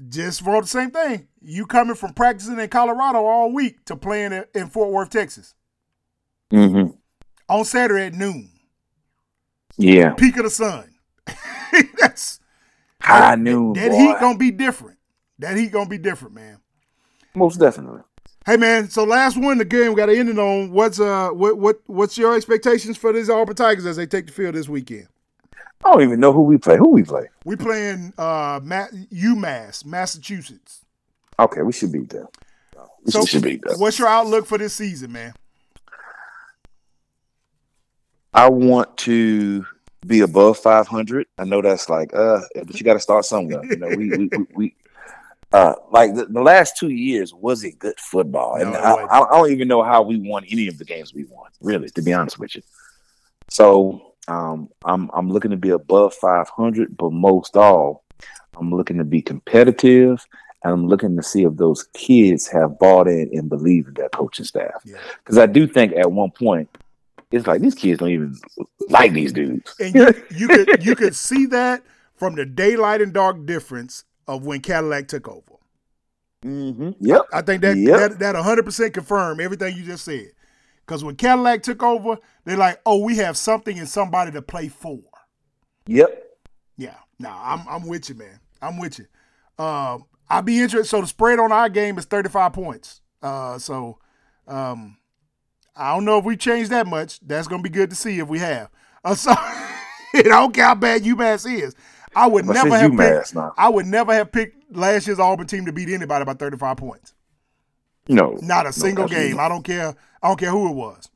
Just for the same thing, you coming from practicing in Colorado all week to playing in- in Fort Worth, Texas, Mm-hmm. on Saturday at noon, Yeah. peak of the sun. That's High noon. that boy. heat gonna be different. That heat gonna be different, man. Most definitely. Hey man, so last one again, we got to end it on what's uh what what what's your expectations for these Auburn Tigers as they take the field this weekend? I don't even know who we play. Who we play? We playing uh Ma- UMass, Massachusetts. Okay, we should beat them. We So should beat them. what's your outlook for this season, man? I want to be above 500. I know that's like, uh, but you got to start somewhere. You know, we, we, we, we uh, like the, the last two years wasn't good football, and No, I. I, I don't even know how we won any of the games we won. Really, to be honest with you. So, um, I'm I'm looking to be above 500, but most all, I'm looking to be competitive. And I'm looking to see if those kids have bought in and believe in their coaching staff. Yeah. Because I do think at one point, it's like these kids don't even like these dudes. And you, you could you could see that from the daylight and dark difference of when Cadillac took over. Mm-hmm. Yep. I think that Yep. that that 100% confirm everything you just said. Because when Cadillac took over, they're like, "Oh, we have something and somebody to play for." Yep. Yeah, no, I'm I'm with you, man. I'm with you. Um, I'd be interested. So the spread on our game is 35 points. Uh, so um, I don't know if we changed that much. That's gonna be good to see if we have. Uh, so I don't care how bad UMass is. I would never have UMass picked. I would never have picked last year's Auburn team to beat anybody by 35 points. No. Not a single game. I don't care. I don't care who it was.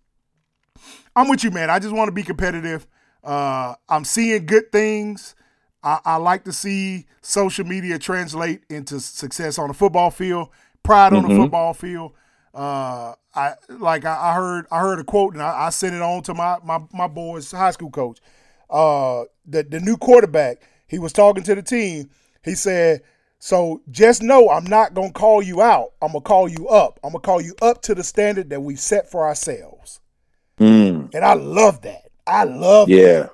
I'm with you, man. I just want to be competitive. Uh, I'm seeing good things. I, I like to see social media translate into success on the football field, pride on the Mhm. football field. Uh, I like I, I heard I heard a quote and I, I sent it on to my my my boys high school coach. Uh, the the new quarterback. He was talking to the team. He said, "So just know I'm not gonna call you out. I'm gonna call you up. I'm gonna call you up to the standard that we've set for ourselves." Mm, And I love that. I love yeah. that.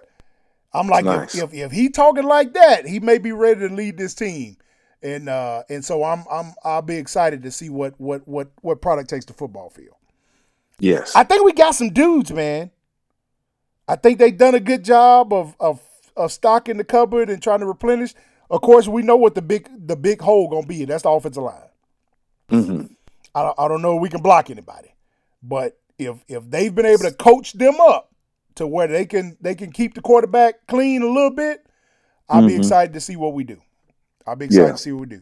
I'm like, Nice. if, if if he talking like that, he may be ready to lead this team. And uh and so I'm I'm I'll be excited to see what what what what product takes the football field. Yes. I think we got some dudes, man. I think they've done a good job of of of stocking the cupboard and trying to replenish. Of course, we know what the big the big hole gonna be. That's the offensive line. Mm-hmm. I, I don't know if we can block anybody, but if if they've been able to coach them up to where they can they can keep the quarterback clean a little bit, I'll mm-hmm. be excited to see what we do. I'll be excited yeah. to see what we do.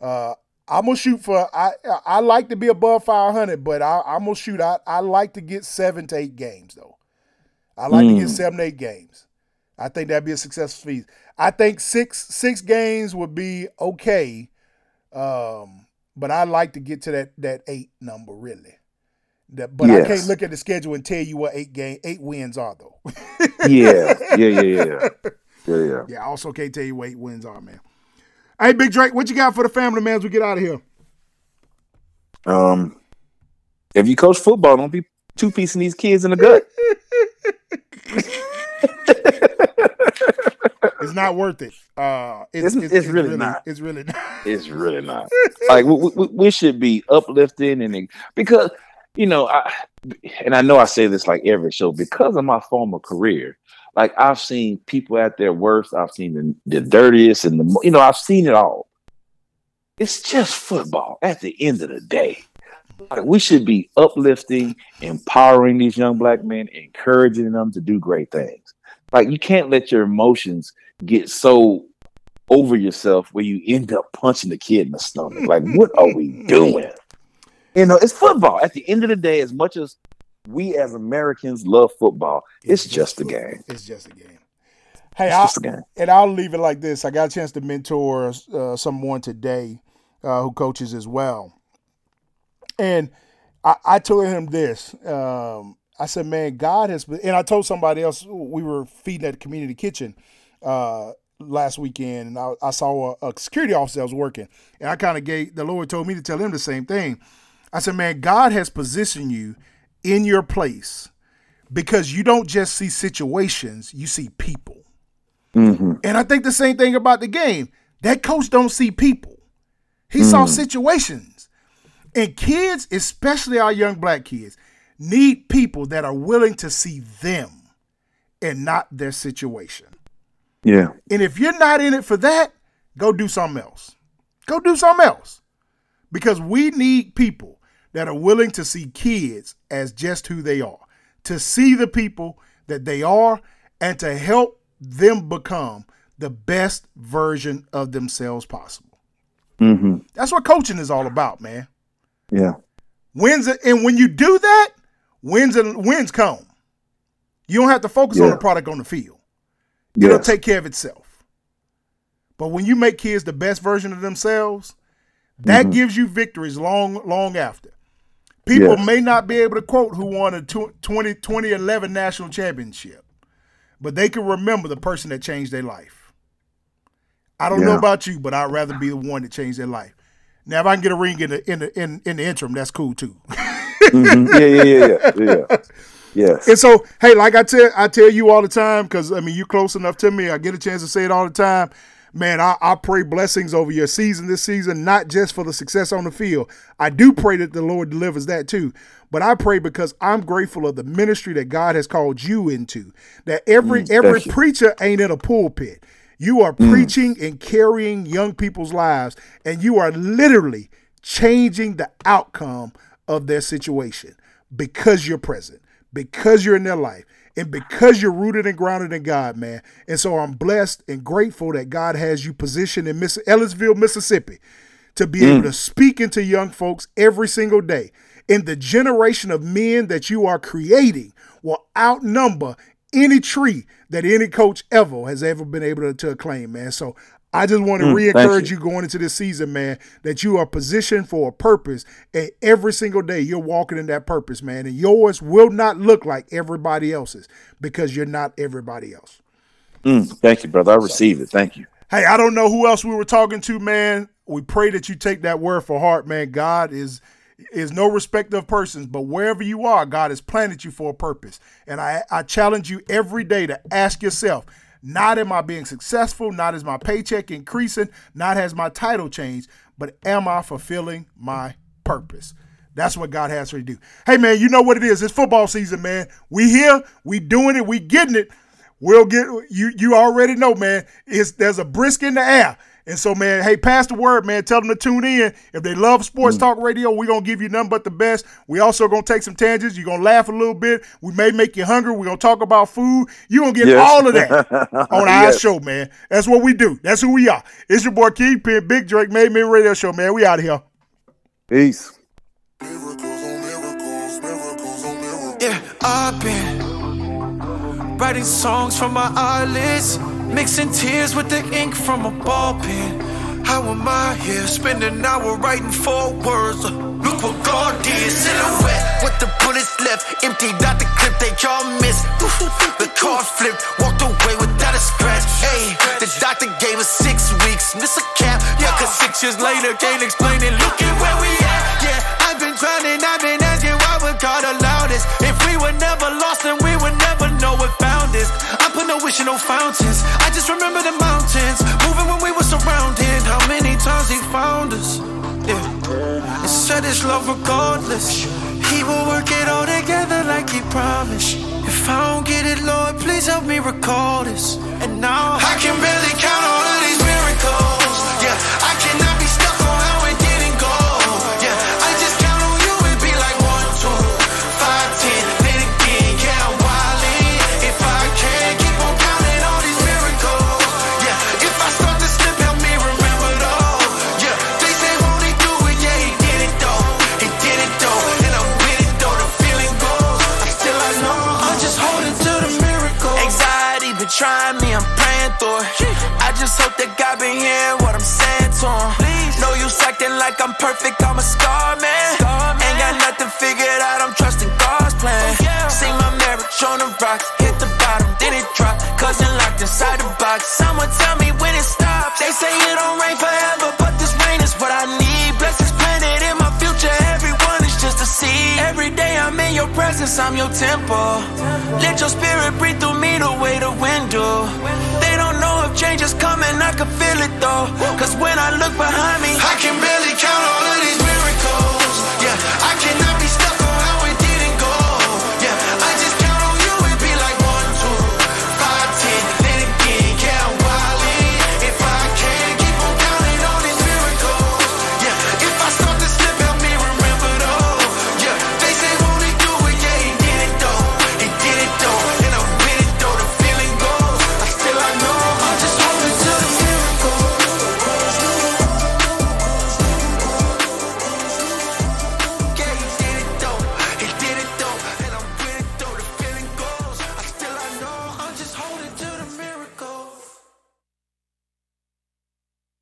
Uh, I'm gonna shoot for. I I like to be above 500, but I, am gonna shoot. I, I like to get seven to eight games though. I like mm. to get mm. seven eight games. I think that'd be a successful feat. I think six six games would be okay, um, but I like to get to that that eight number really. That, but yes. I can't look at the schedule and tell you what eight game eight wins are though. yeah, yeah, yeah, yeah, yeah, yeah. Yeah, I also can't tell you what eight wins are, man. Hey, Big Drake, what you got for the family, man, as we get out of here? Um, if you coach football, don't be two piecing these kids in the gut. it's not worth it. Uh, it's, it's, it's, it's really, really, not. It's really not. It's really not. like we, we, we, should be uplifting and because you know, I and I know I say this like every show because of my former career like I've seen people at their worst. I've seen the, the dirtiest and the you know I've seen it all. It's just football at the end of the day. Like we should be uplifting, empowering these young black men, encouraging them to do great things. Like you can't let your emotions get so over yourself where you end up punching the kid in the stomach. Like, what are we doing? You know, it's football. At the end of the day, as much as we as Americans love football. It's, it's just, a game. It's just a game. Hey, I'll, and I'll leave it like this. I got a chance to mentor uh, someone today uh, who coaches as well, and I, I told him this. Um, I said, "Man, God has," and I told somebody else we were feeding at the community kitchen uh, last weekend, and I, I saw a, a, security officer that was working, and I kind of gave the Lord told me to tell him the same thing. I said, "Man, God has positioned you." In your place because you don't just see situations, you see people. Mm-hmm. And I think the same thing about the game. That coach don't see people. He mm-hmm. saw situations. And kids, especially our young black kids, need people that are willing to see them and not their situation. Yeah. And if you're not in it for that, go do something else. Go do something else. Because we need people that are willing to see kids as just who they are, to see the people that they are, and to help them become the best version of themselves possible. Mm-hmm. That's what coaching is all about, man. Yeah. Wins and when you do that, wins and wins come. You don't have to focus yeah. on the product on the field. It'll take care of itself. But when you make kids the best version of themselves, that mm-hmm. gives you victories long, long after. People yes. may not be able to quote who won a 20, 2011 national championship, but they can remember the person that changed their life. I don't yeah. know about you, but I'd rather be the one that changed their life. Now, if I can get a ring in the in the in, in the interim, that's cool too. mm-hmm. Yeah, yeah, yeah, yeah, yeah. Yes. And so, hey, like I tell I tell you all the time, because I mean you're close enough to me. I get a chance to say it all the time man, I, I, pray blessings over your season this season, not just for the success on the field. I do pray that the Lord delivers that too. But I pray because I'm grateful of the ministry that God has called you into. That every mm, every preacher ain't in a pulpit. You are mm. preaching and carrying young people's lives, and you are literally changing the outcome of their situation because you're present, because you're in their life and because you're rooted and grounded in God, man. And so I'm blessed and grateful that God has you positioned in Miss Ellisville, Mississippi, to be mm. able to speak into young folks every single day. And the generation of men that you are creating will outnumber any tree that any coach ever has ever been able to, to acclaim, man. So I just want to mm, re-encourage you. you. going into this season, man, that you are positioned for a purpose. And every single day you're walking in that purpose, man. And yours will not look like everybody else's because you're not everybody else. Mm, thank you, brother. I receive it. Thank you. Hey, I don't know who else we were talking to, man. We pray that you take that word for heart, man. God is is no respect of persons, but wherever you are, God has planted you for a purpose. And I, I challenge you every day to ask yourself, not am I being successful, not is my paycheck increasing, not has my title changed, but am I fulfilling my purpose? That's what God has for you to do. Hey man, you know what it is. It's football season, man. We here, we doing it, we getting it. we'll get you. You already know, man. It's there's a brisk in the air. And so, man, hey, pass the word, man. Tell them to tune in. If they love sports mm. talk radio, we're going to give you nothing but the best. We also going to take some tangents. You're going to laugh a little bit. We may make you hungry. We're going to talk about food. You're going to get yes. all of that on our show, man. That's what we do. That's who we are. It's your boy Kingpin, Big Drake, MadeMen Radio Show, man. We out of here. Peace. Yeah, I've been writing songs from my eyelids Mixing tears with the ink from a ball pen. How am I here? Spend an hour writing four words. Look what God did. Silhouette with the bullets left. Emptied out the clip they all missed. The car flipped. Walked away without a scratch. Hey, the doctor gave us six weeks. Miss a cap. Yeah, cause six years later can't explain it. Look at where we at. Yeah, I've been trying. I've been asking why we God allowed this. If we were never lost, then we would never know what found us. No wish in no fountains. I just remember the mountains, moving when we were surrounded. How many times he found us? Yeah. And said his love regardless. He will work it all together like he promised. If I don't get it, Lord, please help me recall this. And now I can barely count all of these trying me, I'm praying through it. I just hope that God been hearing what I'm saying to him. No use acting like I'm perfect, I'm a scar man. Ain't got nothing figured out, I'm trusting God's plan. Oh, See my marriage on the rocks, hit the bottom, then it drop. Cousin locked inside the box. Someone tell me when it stops. They say it don't rain forever, but this rain is what I need. Blessings planted in my future, everyone is just a seed. Every day I'm in your presence, I'm your temple. Let your spirit breathe through me the way the wind do. They don't know if change is coming, I can feel it though. Cause when I look behind me, I can barely